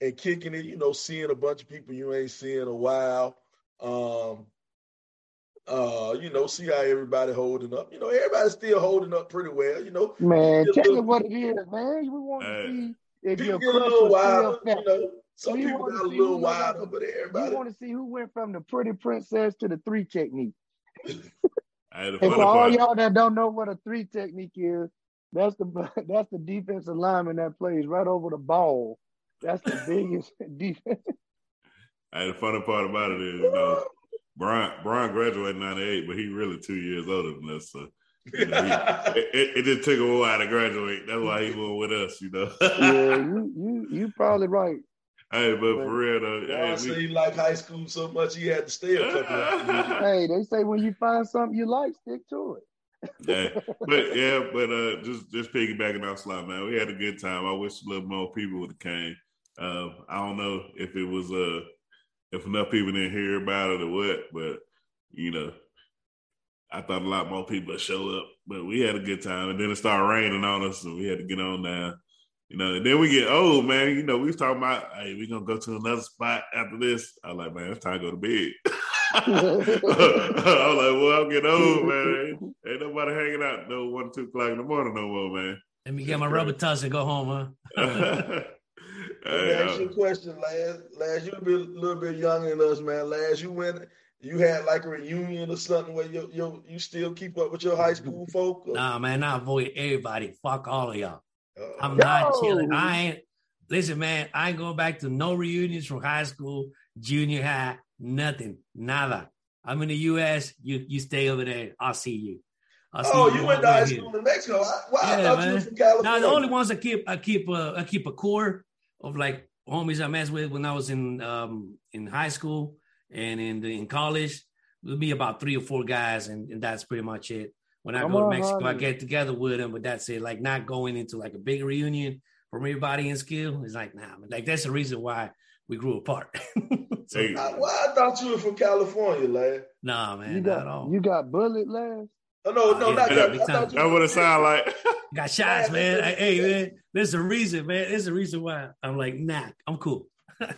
and kicking it. You know, seeing a bunch of people you ain't seen in a while. Um, uh, you know, see how everybody holding up. You know, everybody's still holding up pretty well. You know, Man, Get a tell me little- what it is, man. We want to Hey. see if people your get a little wild. wilder. You know, some We people wanna got a see little who look like but You everybody. want to see who went from the pretty princess to the three technique. Hey, the And for all y'all that don't know what a three technique is, that's the that's the defensive lineman that plays right over the ball. That's the biggest defense. I hey, the funny part about it is, you know, Brian Brian graduated in '98, but he really two years older than us. So you know, he, it, it, it just took him a while to graduate. That's why he went with us, you know. yeah, you you you probably right. hey, but for real though, Y'all hey, we, he liked high school so much he had to stay a couple of years. Hey, they say when you find something you like, stick to it. yeah, but yeah, but uh, just just piggybacking off slot, man. We had a good time. I wish a little more people would have came. Uh, I don't know if it was uh if enough people didn't hear about it or what, but you know, I thought a lot more people would show up. But we had a good time, and then it started raining on us, and we had to get on down. You know, and then we get old, man. You know, we was talking about, hey, we gonna go to another spot after this. I was like, man, it's time to go to bed. I was like, well, I'm getting old, man. Ain't, ain't, nobody hanging out no one, two o'clock in the morning no more, man. Let me get my rubber tuss and go home, huh? Let me ask you a question, Laz. Laz, you be a little bit younger than us, man. Laz, you went, you had like a reunion or something where you you you still keep up with your high school folk? Or? Nah, man, I avoid everybody. Fuck all of y'all. Uh, I'm not chilling. I ain't. Listen, man, I ain't going back to no reunions from high school, junior high, nothing, nada. I'm in the U.S. You you stay over there. I'll see you. I'll see oh, you, you went to high school in Mexico. Why yeah, I thought man. you from California. Now the only ones I keep I keep uh, I keep a core of like homies I messed with when I was in um in high school and in the, in college. It'll be about three or four guys, and, and that's pretty much it. When I Come go to Mexico, honey. I get together with them, but that's it. Like not going into like a big reunion from everybody in skill. It's like nah, like that's the reason why we grew apart. so, hey. I, well, I thought you were from California, lad. Nah, man, you got, You got bullet, lad. Oh, no, no, not that. That's what it sound like. got shots, man. hey, man, there's a reason, man. There's a reason why I'm like, nah, I'm cool. but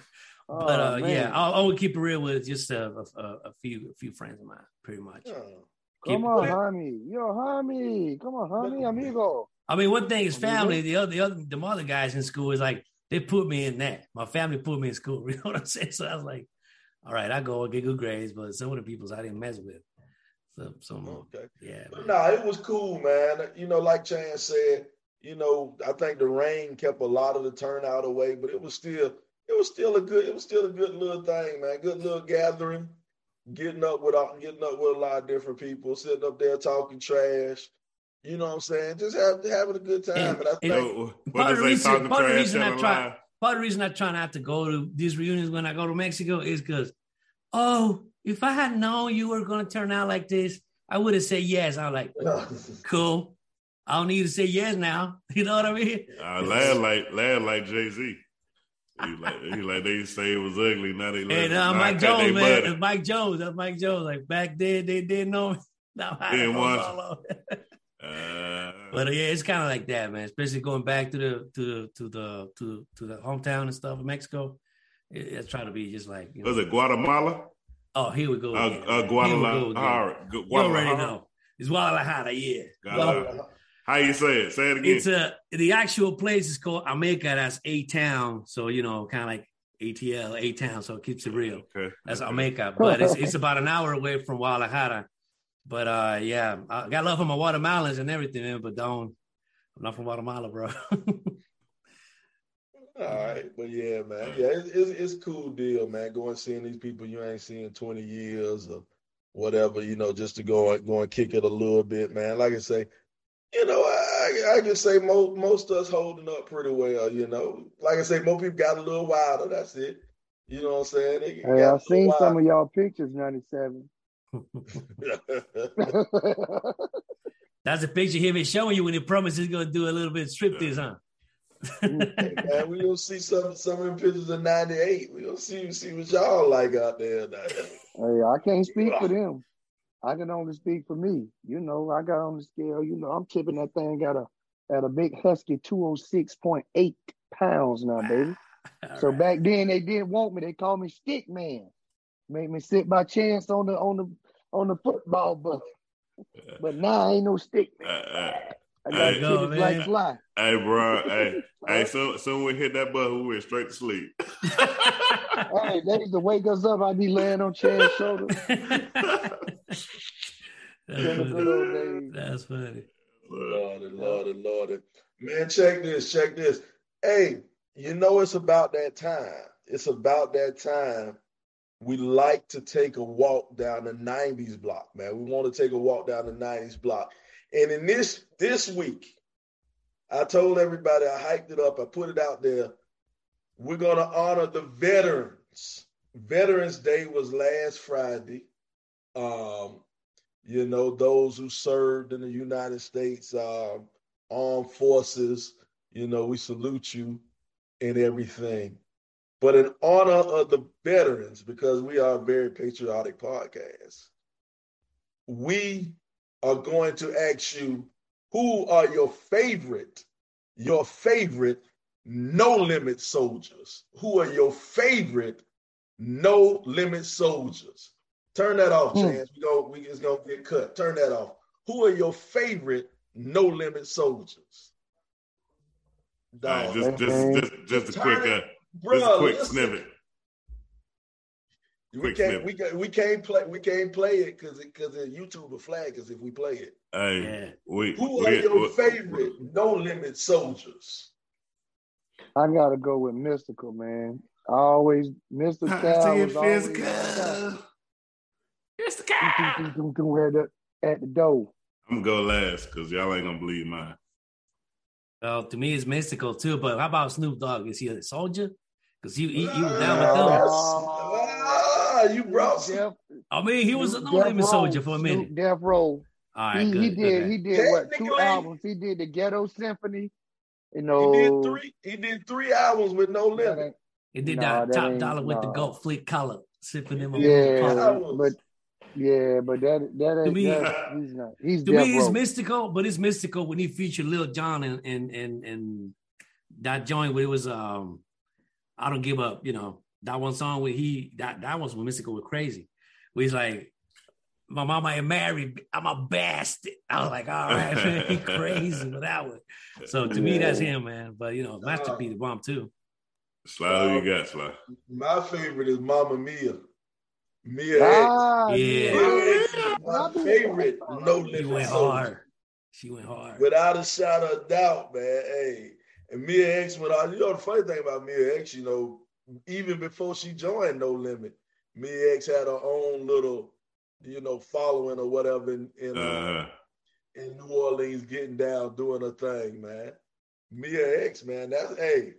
uh, oh, yeah, I'll, I would keep it real with just a, a, a, few a few friends of mine, pretty much. Oh. Come on, homie. Yo, homie. Come on, homie, amigo. I mean, one thing is family. The other, the other, the other guys in school is like they put me in that. My family put me in school. You know what I'm saying? So I was like, all right, I go get good grades, but some of the peoples I didn't mess with. So, some okay, yeah. No, nah, it was cool, man. You know, like Chan said, you know, I think the rain kept a lot of the turnout away, but it was still, it was still a good, it was still a good little thing, man. Good little gathering, getting up with, all, getting up with a lot of different people, sitting up there talking trash. You know what I'm saying? Just have, having a good time. And, and I think, part, of the reason, part of the reason I try, part of the reason I try not to go to these reunions when I go to Mexico is because, oh, if I had known you were going to turn out like this, I would have said yes. I'm like, cool. I don't need to say yes now. You know what I mean? Uh, lad like lad like Jay Z. He like he like they say it was ugly. Now they like, and uh, Mike Jones, man, it's Mike Jones. That's Mike Jones. Like back then, they didn't know. Now I didn't want. Uh, but yeah, it's kind of like that, man. Especially going back to the to the to the to to the hometown and stuff of Mexico. It, it's trying to be just like you know, was it Guatemala? Oh, here we go. Uh, again, uh, Guadalajara. Go Guadalajara. You already know. It's Guadalajara, yeah. Guadalajara. How you say it? Say it again. It's a the actual place is called Ameca. That's a town. So you know, kind of like ATL, a town. So it keeps it real. Okay. That's okay. Ameca, but it's it's about an hour away from Guadalajara. But uh, yeah, I got love for my watermelons and everything, man, but don't. I'm not from Guatemala, bro. All right, but yeah, man, yeah, it's, it's, it's cool deal, man. Going seeing these people you ain't seen 20 years or whatever, you know, just to go and go and kick it a little bit, man. Like I say, you know, I, I can say most most of us holding up pretty well. You know, like I say, most people got a little wilder. That's it. You know what I'm saying? They hey, I've seen some of y'all pictures, 97. That's a picture of him showing you when he promises he's gonna do a little bit of striptease, huh? man, we don't see some some of them pictures of '98. We don't see see what y'all like out there. Hey, I can't speak for them. I can only speak for me. You know, I got on the scale. You know, I'm tipping that thing at a at a big husky 206.8 pounds now, baby. so right. back then they didn't want me. They called me stick man. Made me sit by chance on the on the on the football bus. But now I ain't no stick man. Uh, uh, I got hey, go, like fly. Hey, bro. hey, hey. So, soon we hit that button, we went straight to sleep. hey, they used to wake us up. I'd be laying on Chad's shoulder. That's funny. That's funny. Lordy, Lordy, Lordy. Man, check this, check this. Hey, you know it's about that time. It's about that time. We like to take a walk down the 90s block, man. We want to take a walk down the 90s block. And in this this week, I told everybody, I hyped it up, I put it out there. We're gonna honor the veterans. Veterans Day was last Friday. Um, you know, those who served in the United States uh, armed forces, you know, we salute you and everything. But in honor of the veterans, because we are a very patriotic podcast, we are going to ask you who are your favorite, your favorite no limit soldiers? Who are your favorite no limit soldiers? Turn that off, hmm. Chance. We go, we just gonna get cut. Turn that off. Who are your favorite no limit soldiers? Right, just, just, just, just, a quick, uh, Bro, just a quick listen. snippet. We can't, we can't, we can't play, we can't play it because because YouTube will flag us if we play it. Hey, we, who are we, your we, favorite no limit soldiers? I gotta go with Mystikal, man. I always Mr. Cal was always Mystikal. At the, at the door. I'm gonna go last because y'all ain't gonna believe mine. Well, to me, it's Mystikal too. But how about Snoop Dogg? Is he a soldier? Because he, he, he was down with them. Ah, you brought some. I mean, he was a no soldier for a minute. Death Row. All right, he, good, he did. okay. He did what? Two albums. He did the Ghetto Symphony. You know, he did three. He did three albums with no limit. He did nah, that, that top dollar with the gold fleet collar, sipping him. Yeah, but yeah, but that that ain't. Me, he's not. He's to me, it's Mystikal, but it's Mystikal when he featured Lil Jon and and and and that joint where it was um, I don't give up. You know that one song where he that that was when Mystikal was crazy. Where he's like, my mama ain't married. I'm a bastard. I was like, all right, man, he crazy with that one. So to yeah. me, that's him, man. But you know, Master P the bomb too. Sly, who you got, Sly? My favorite is Mama Mia. Mia ah, X. Yeah. my favorite. No She went hard. She went hard. Without a shadow of doubt, man. Hey, and Mia X went out. You know the funny thing about Mia X, you know, even before she joined No Limit, Mia X had her own little you know, following or whatever in in, uh, uh-huh. in New Orleans, getting down, doing a thing, man. Mia X, man, that's hey,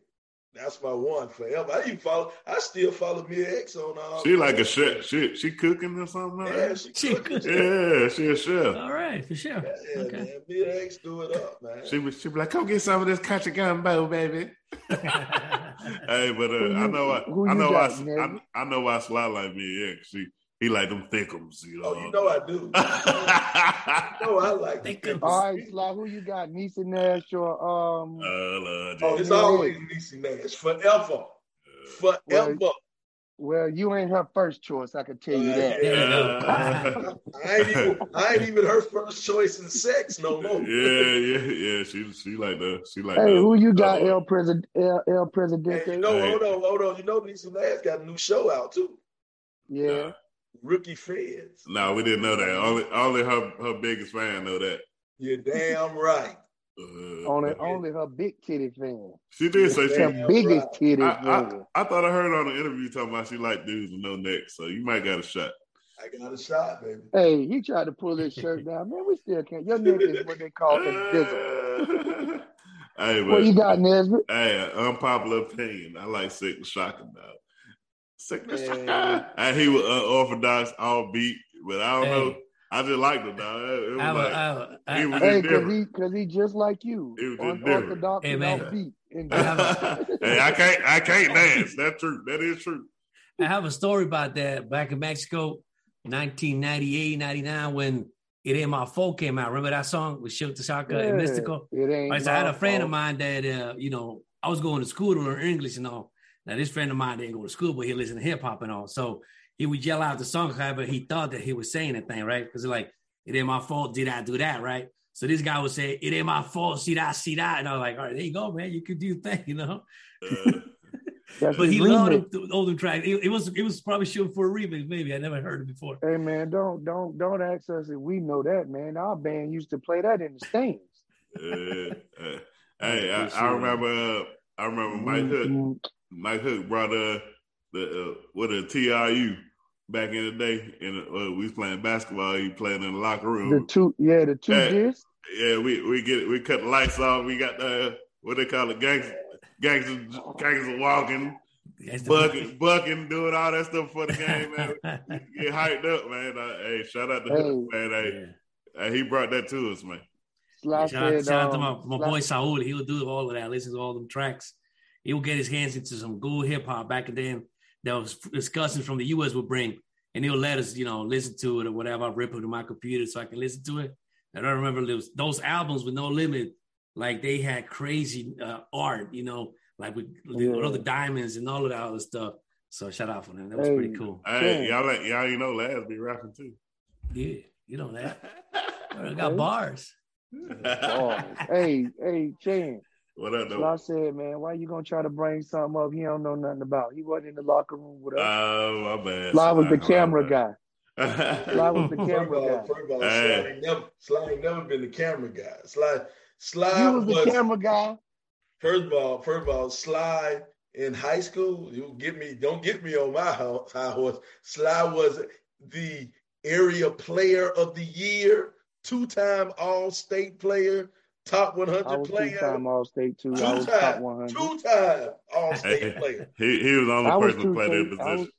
that's my one forever. I even follow. I still follow Mia X on. Uh, she like a chef. She she cooking or something. Like yeah, she, she cooking. Yeah, she a chef. All right, for sure. Yeah, yeah okay. man. Mia X do it up, man. She be she be like, come get some of this country gumbo, baby. hey, but uh, I know I, I know got, I, I, I know why Sly like Mia X. She he like them thickums, you know. Oh, you know I do. you know I like thickums. All right, Sly, who you got? Niecy Nash or um? Uh, oh, it's always Niecy Nash forever, forever. Well, well, you ain't her first choice. I can tell you that. Uh, I, ain't even, I ain't even her first choice in sex no more. yeah, yeah, yeah. She she like the she like. Hey, the, who you got? Uh, El President, El, El Presidente. Hey, you know, hey. hold on, hold on. You know, Niecy Nash got a new show out too. Yeah. Rookie Feds. No, we didn't know that. Only only her her biggest fan know that. You're damn right. Uh, only only her big titty fan. She did say she her biggest right. titty I, fan. I, I, thought I heard on the interview talking about she liked dudes with no neck, so you might got a shot. I got a shot, baby. Hey, he tried to pull his shirt down. Man, we still can't. Your neck is what they call the Hey, but, what you got, Nesbitt? Hey, unpopular opinion. I like sick shocking dog. and he was unorthodox, all beat, but I don't hey. know. I just liked him, dog. It was I, like, I, I, he was hey, because he, cause he just like you. It was unorthodox hey, and beat. hey, I can't, I can't dance. That's true. That is true. I have a story about that back in Mexico, 1998, 99, when It Ain't My Fault came out. Remember that song with Silkk the yeah, and Mystikal? It ain't right, so I had a friend fault. of mine that, uh, you know, I was going to school to learn English and all. Now, this friend of mine didn't go to school, but he listened to hip hop and all. So he would yell out the song, but he thought that he was saying a thing, right? Because like, it ain't my fault, did I do that, right? So this guy would say, it ain't my fault, see that, see that. And I was like, all right, there you go, man. You could do your thing, you know? but he loved the older track. It, it, was it was probably shooting for a remix, maybe. I never heard it before. Hey man, don't don't don't ask us if we know that, man. Our band used to play that in the stands. uh, uh, hey, I, I, remember uh, I remember Mike Hook mm-hmm. Mike Hook brought uh the uh, what a TRU back in the day, and uh, we was playing basketball. He playing in the locker room. The two, yeah, the two yeah, Yeah, we we get we cut the lights off. We got the what they call it, gangsters, gangsters, gangsters walking. bucking, bucking, doing all that stuff for the game, man. Get hyped up, man. Uh, hey, shout out to hey, him, man. Hey, yeah. hey, he brought that to us, man. Shout, out, shout out to my, my boy Saul. He'll do all of that. Listen to all them tracks. He'll get his hands into some good hip hop back then that was discussing from the US would bring, and he'll let us, you know, listen to it or whatever. I rip it to my computer so I can listen to it. And I remember those, those albums with no limit, like they had crazy uh, art, you know, like with yeah. all the diamonds and all of that other stuff. So shout out for them. That was hey, pretty cool. Hey, y'all, like, y'all, you know, Laz be rapping too. Yeah, you know that. I got bars. Bars. hey, hey, Chan. What up, though? So I said, man, why you gonna try to bring something up he don't know nothing about? He wasn't in the locker room with us. Oh, my bad. Sly was the camera guy. Sly was the camera guy. First of all, Sly, ain't never, Sly ain't never been the camera guy. Sly, Sly you was, was the camera guy. First of all, first of all, Sly in high school, you get me, don't get me on my high horse. Sly was the area player of the year, two-time all-state player, top 100 I was player. Two-time all-state too. Two I was time, top 100. Two-time all-state player. He, he was the only person who played that position.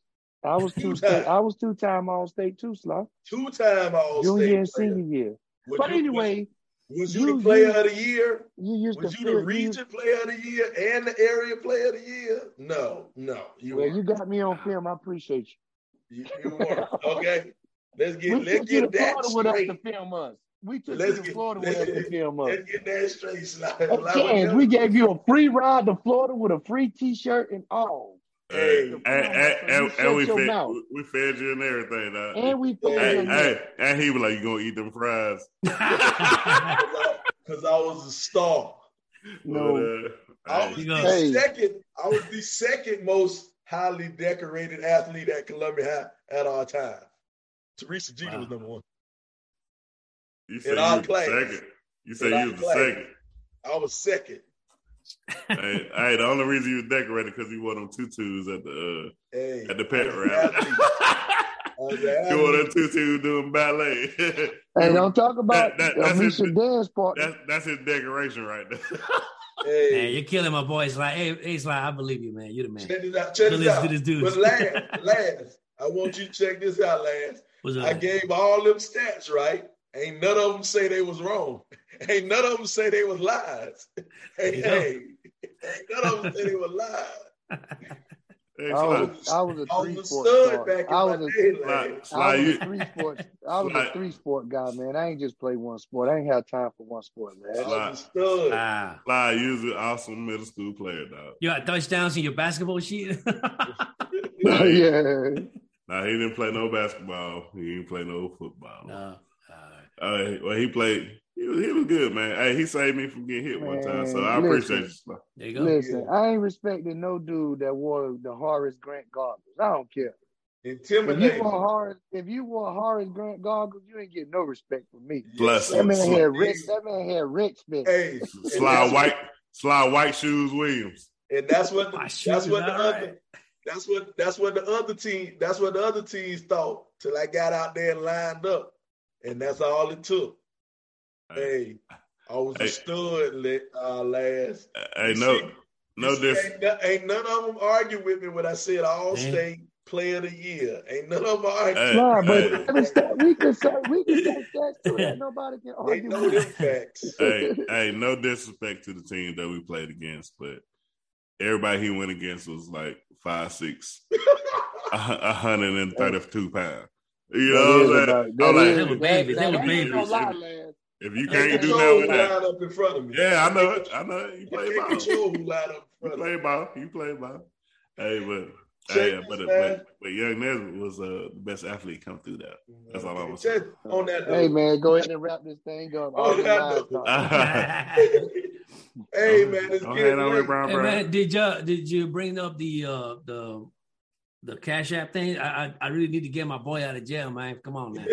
I was two state, I was two time all state too, Sly. Two time all state. Junior and senior year. Would but you, anyway, was you, you the player you, of the year? You used was to you the region player of the year and the area player of the year? No, no. You well, you got me on film. I appreciate you. You, you were okay. Let's get we let's get that straight. With us to film us. We took let's you to get, Florida with us to film us. Let's get that straight. Slide. Okay, we gave you a free ride to Florida with a free T-shirt and all. Hey, and, and, and, and we fed we fed you and everything. Dog. And we fed hey, you. Hey, and he was like, "You gonna eat them fries?" Because I was a star. No, but, uh, I was the hey. second. I was the second most highly decorated athlete at Columbia High at our time. Teresa Jeter wow. was number one. You said you was second. You said you was the second. I was second hey, hey, the only reason you was decorated because you wore them tutus at the uh, hey, at the pet rally. you wore them tutus doing ballet. hey, don't talk about that, that, that's his, dance part. That's, that's his decoration right there. Hey. Man, you're killing my boy. It's like, hey, it's like, I believe you, man. You're the man. Check this out. Check this out. This dude. But Lance, Lance, I want you to check this out, Lance. I gave all them stats, right? Ain't none of them say they was wrong. Ain't none of them say they was lies. Hey, hey, ain't none of them say they were lies. I was, I was a three sport star. I was a, day, I was a three sport. I was a three sport guy, man. I ain't just play one sport. I ain't have time for one sport, man. Fly, stud. Ah. Fly, you awesome middle school player, dog. You got touchdowns in your basketball sheet. yeah. Nah, he didn't play no basketball. He didn't play no football. No. Uh, well, he played. He was, he was good, man. Hey, he saved me from getting hit man, one time, so I listen, appreciate you. There you go. Listen, I ain't respecting no dude that wore the Horace Grant goggles. I don't care. Intimidating. If you wore Horace, if you wore Horace Grant goggles, you ain't get no respect from me. Bless that man had Rick. That man had Rick Smith. Hey, slide white, slide white shoes, Williams. And that's what. The, that's what the other. Right. That's what. That's what the other team. That's what the other teams thought till I got out there and lined up and that's all it took. Hey, I was hey. a stud uh, last. Hey, no, see, no difference. Ain't, ain't, none of them argue with me when I said all state player of the year. Ain't none of them argue. Hey, nah, but hey. we can say we can say that too. That nobody can argue. They know them facts. hey, hey, no disrespect to the team that we played against, but everybody he went against was like five, six, a hundred and thirty-two pounds. You know what I'm saying? I'm like, they were babies. They were babies. If you can't do that with that, up in front of me. Yeah, I know it. I know it. You play ball. Control who lied up in front you play ball. You play ball. Hey, but hey, but, but, but Young Nesbitt was uh, the best athlete come through that. That's all I'm saying. On that hey man, go ahead and wrap this thing up. On that hey man, it's good. Hey, man, did you did you bring up the uh the the Cash App thing. I, I, I really need to get my boy out of jail, man. Come on, man.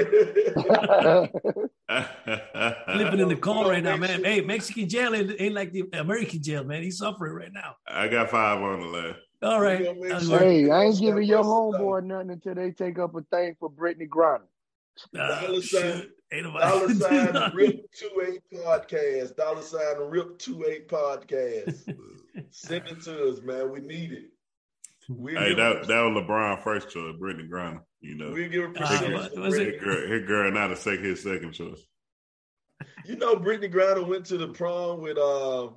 Living in the car right now, man. Hey, Mexican jail ain't, ain't, like the American jail, man. He's suffering right now. I got five on the left. All right. Hey, I ain't giving your homeboy nothing until they take up a thing for Brittney Griner. Uh, dollar sign, dollar sign Rip Two Eight Podcast. Dollar sign Rip Two Eight Podcast. Send it to us, man. We need it. We Hey, that that was LeBron first choice, Brittney Griner. You know, we give Uh, appreciation. to was Brittney. his girl, his girl not a second his second choice. You know, Brittney Griner went to the prom with uh,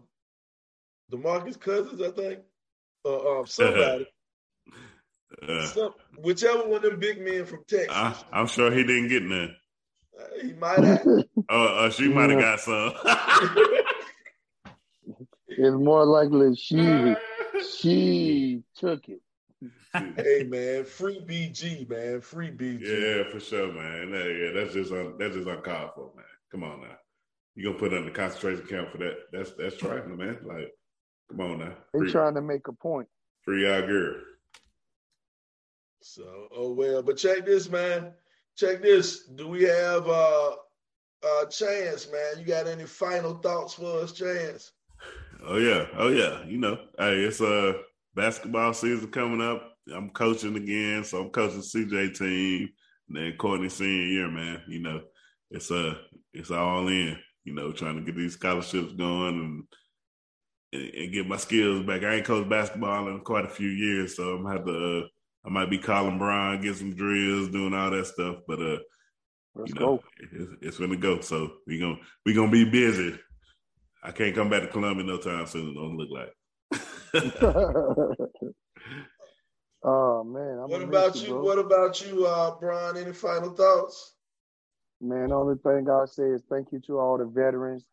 Demarcus Cousins, I think, uh, uh, somebody, Uh, some, whichever one of them big men from Texas. I, I'm sure he didn't get none. Uh, he might have. Oh, uh, she might have got some. It's more likely she she took it. hey man, free BG, man, free BG. yeah, for sure, man. That- yeah, that's just un, that's just uncalled for, man. Come on now, you gonna put her in the concentration camp for that? That's that's trifling, man. Like, come on now, They free, trying to make a point. free our girl. So, oh well, but check this, man. Check this. Do we have uh, uh, Chance, man? You got any final thoughts for us, Chance? Oh yeah, oh yeah. You know, hey, it's uh basketball season coming up. I'm coaching again, so I'm coaching CJ team, and then Courtney senior year, man. You know, it's uh it's all in. You know, trying to get these scholarships going and and, and get my skills back. I ain't coached basketball in quite a few years, so I'm have to. Uh, I might be calling Brian, get some drills, doing all that stuff, but uh, Let's you know, go. it's, it's gonna go. So we gonna we gonna be busy. I can't come back to Columbia no time soon. It don't look like. oh man, I'm What about you? bro. What about you, uh, Brian? Any final thoughts? Man, only thing I'll say is thank you to all the veterans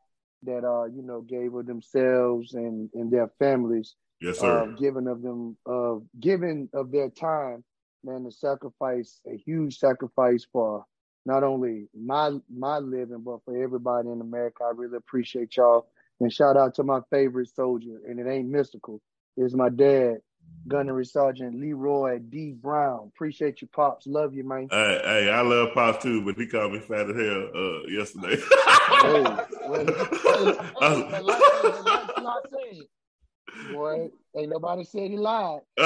that uh, you know, gave of themselves and, and their families, yes, uh, sir. giving of them uh giving of their time, man, to sacrifice a huge sacrifice for not only my my living, but for everybody in America. I really appreciate y'all. And shout out to my favorite soldier, and it ain't Mystikal. It's my dad, Gunnery Sergeant Leroy D. Brown. Appreciate you, pops. Love you, man. Hey, hey, I love Pops too, but he called me fat as hell uh, yesterday. Hey, well, hey, hey, the light- the light's not saying. Boy, ain't nobody said he lied. hey,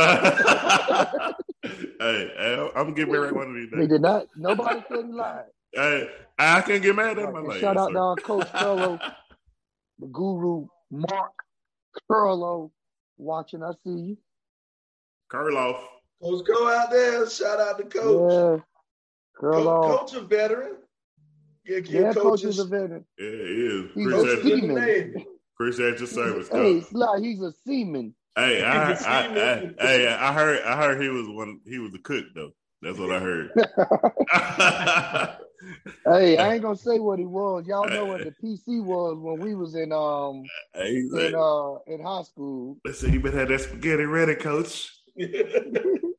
hey, I'm gonna get married one of these He did not. Nobody said he lied. Hey, I can't get mad at my And life. shout out sir. to our coach Curlo, the guru Mark Curlo, watching. I see you. Kurloff. Coach, go out there. Shout out to Coach. Yeah, Co- Curlo. coach, a veteran. Yeah, yeah, coach coaches. is a veteran. Yeah, it is. He's Coach a Appreciate, seaman. Navy. appreciate your service, Hey, coach. Sly, he's a seaman. Hey, I, He's a I, I, seaman. hey, I heard, I heard he was one. He was a cook though. That's what I heard. Hey, I ain't gonna say what he was. Y'all know what the PC was when we was in um hey, he's like, in uh in high school. listen, you better have that spaghetti ready, coach.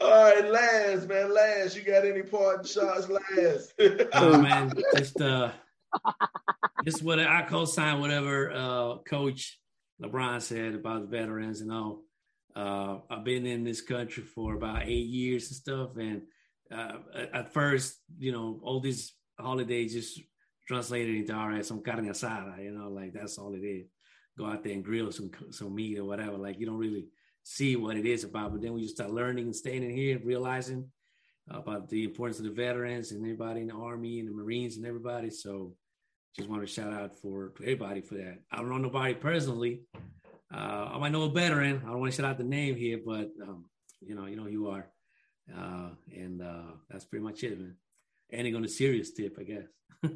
All right, Lance, man, Lance, you got any parting shots, Lance? Oh man, just uh, just what I co-sign whatever uh, Coach LeBron said about the veterans and all. Uh, I've been in this country for about eight years and stuff, and uh, at- at first, you know, all these holidays just translated into all right, some carne asada, you know, like that's all it is. Go out there and grill some some meat or whatever. Like you don't really see what it is about, but then we just start learning and staying in here, realizing about the importance of the veterans and everybody in the army and the marines and everybody. So just want to shout out for to everybody for that. I don't know nobody personally. Uh, i might know a veteran. I don't want to shout out the name here but um, you know you know you are. Uh, and uh, that's pretty much it man. Ending on a serious tip i guess.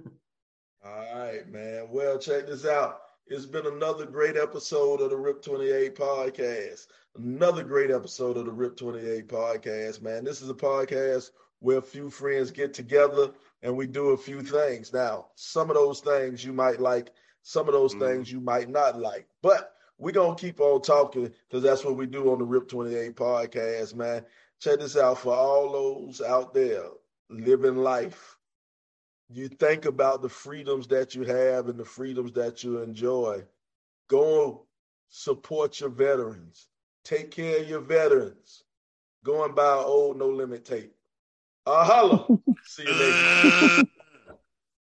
All right, man. Well, check this out. It's been another great episode of the RIP 28 podcast. Another great episode of the RIP 28 podcast, man. This is a podcast where a few friends get together and we do a few things. Now, some of those things you might like, some of those Mhm. things you might not like, but we're going to keep on talking because that's what we do on the RIP 28 podcast, man. Check this out for all those out there living life you think about the freedoms that you have and the freedoms that you enjoy. Go support your veterans. Take care of your veterans. Go and buy an old no limit tape. Uh, holla. See you later.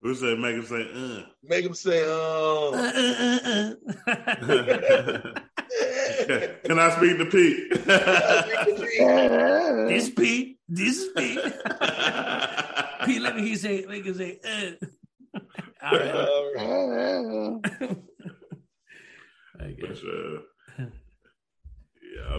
Who said make him say, uh? Make them say, uh. Can I speak to Pete? this Pete this is Pete Pete let me hear you say make him say uh. all right All right. I For guess. sure.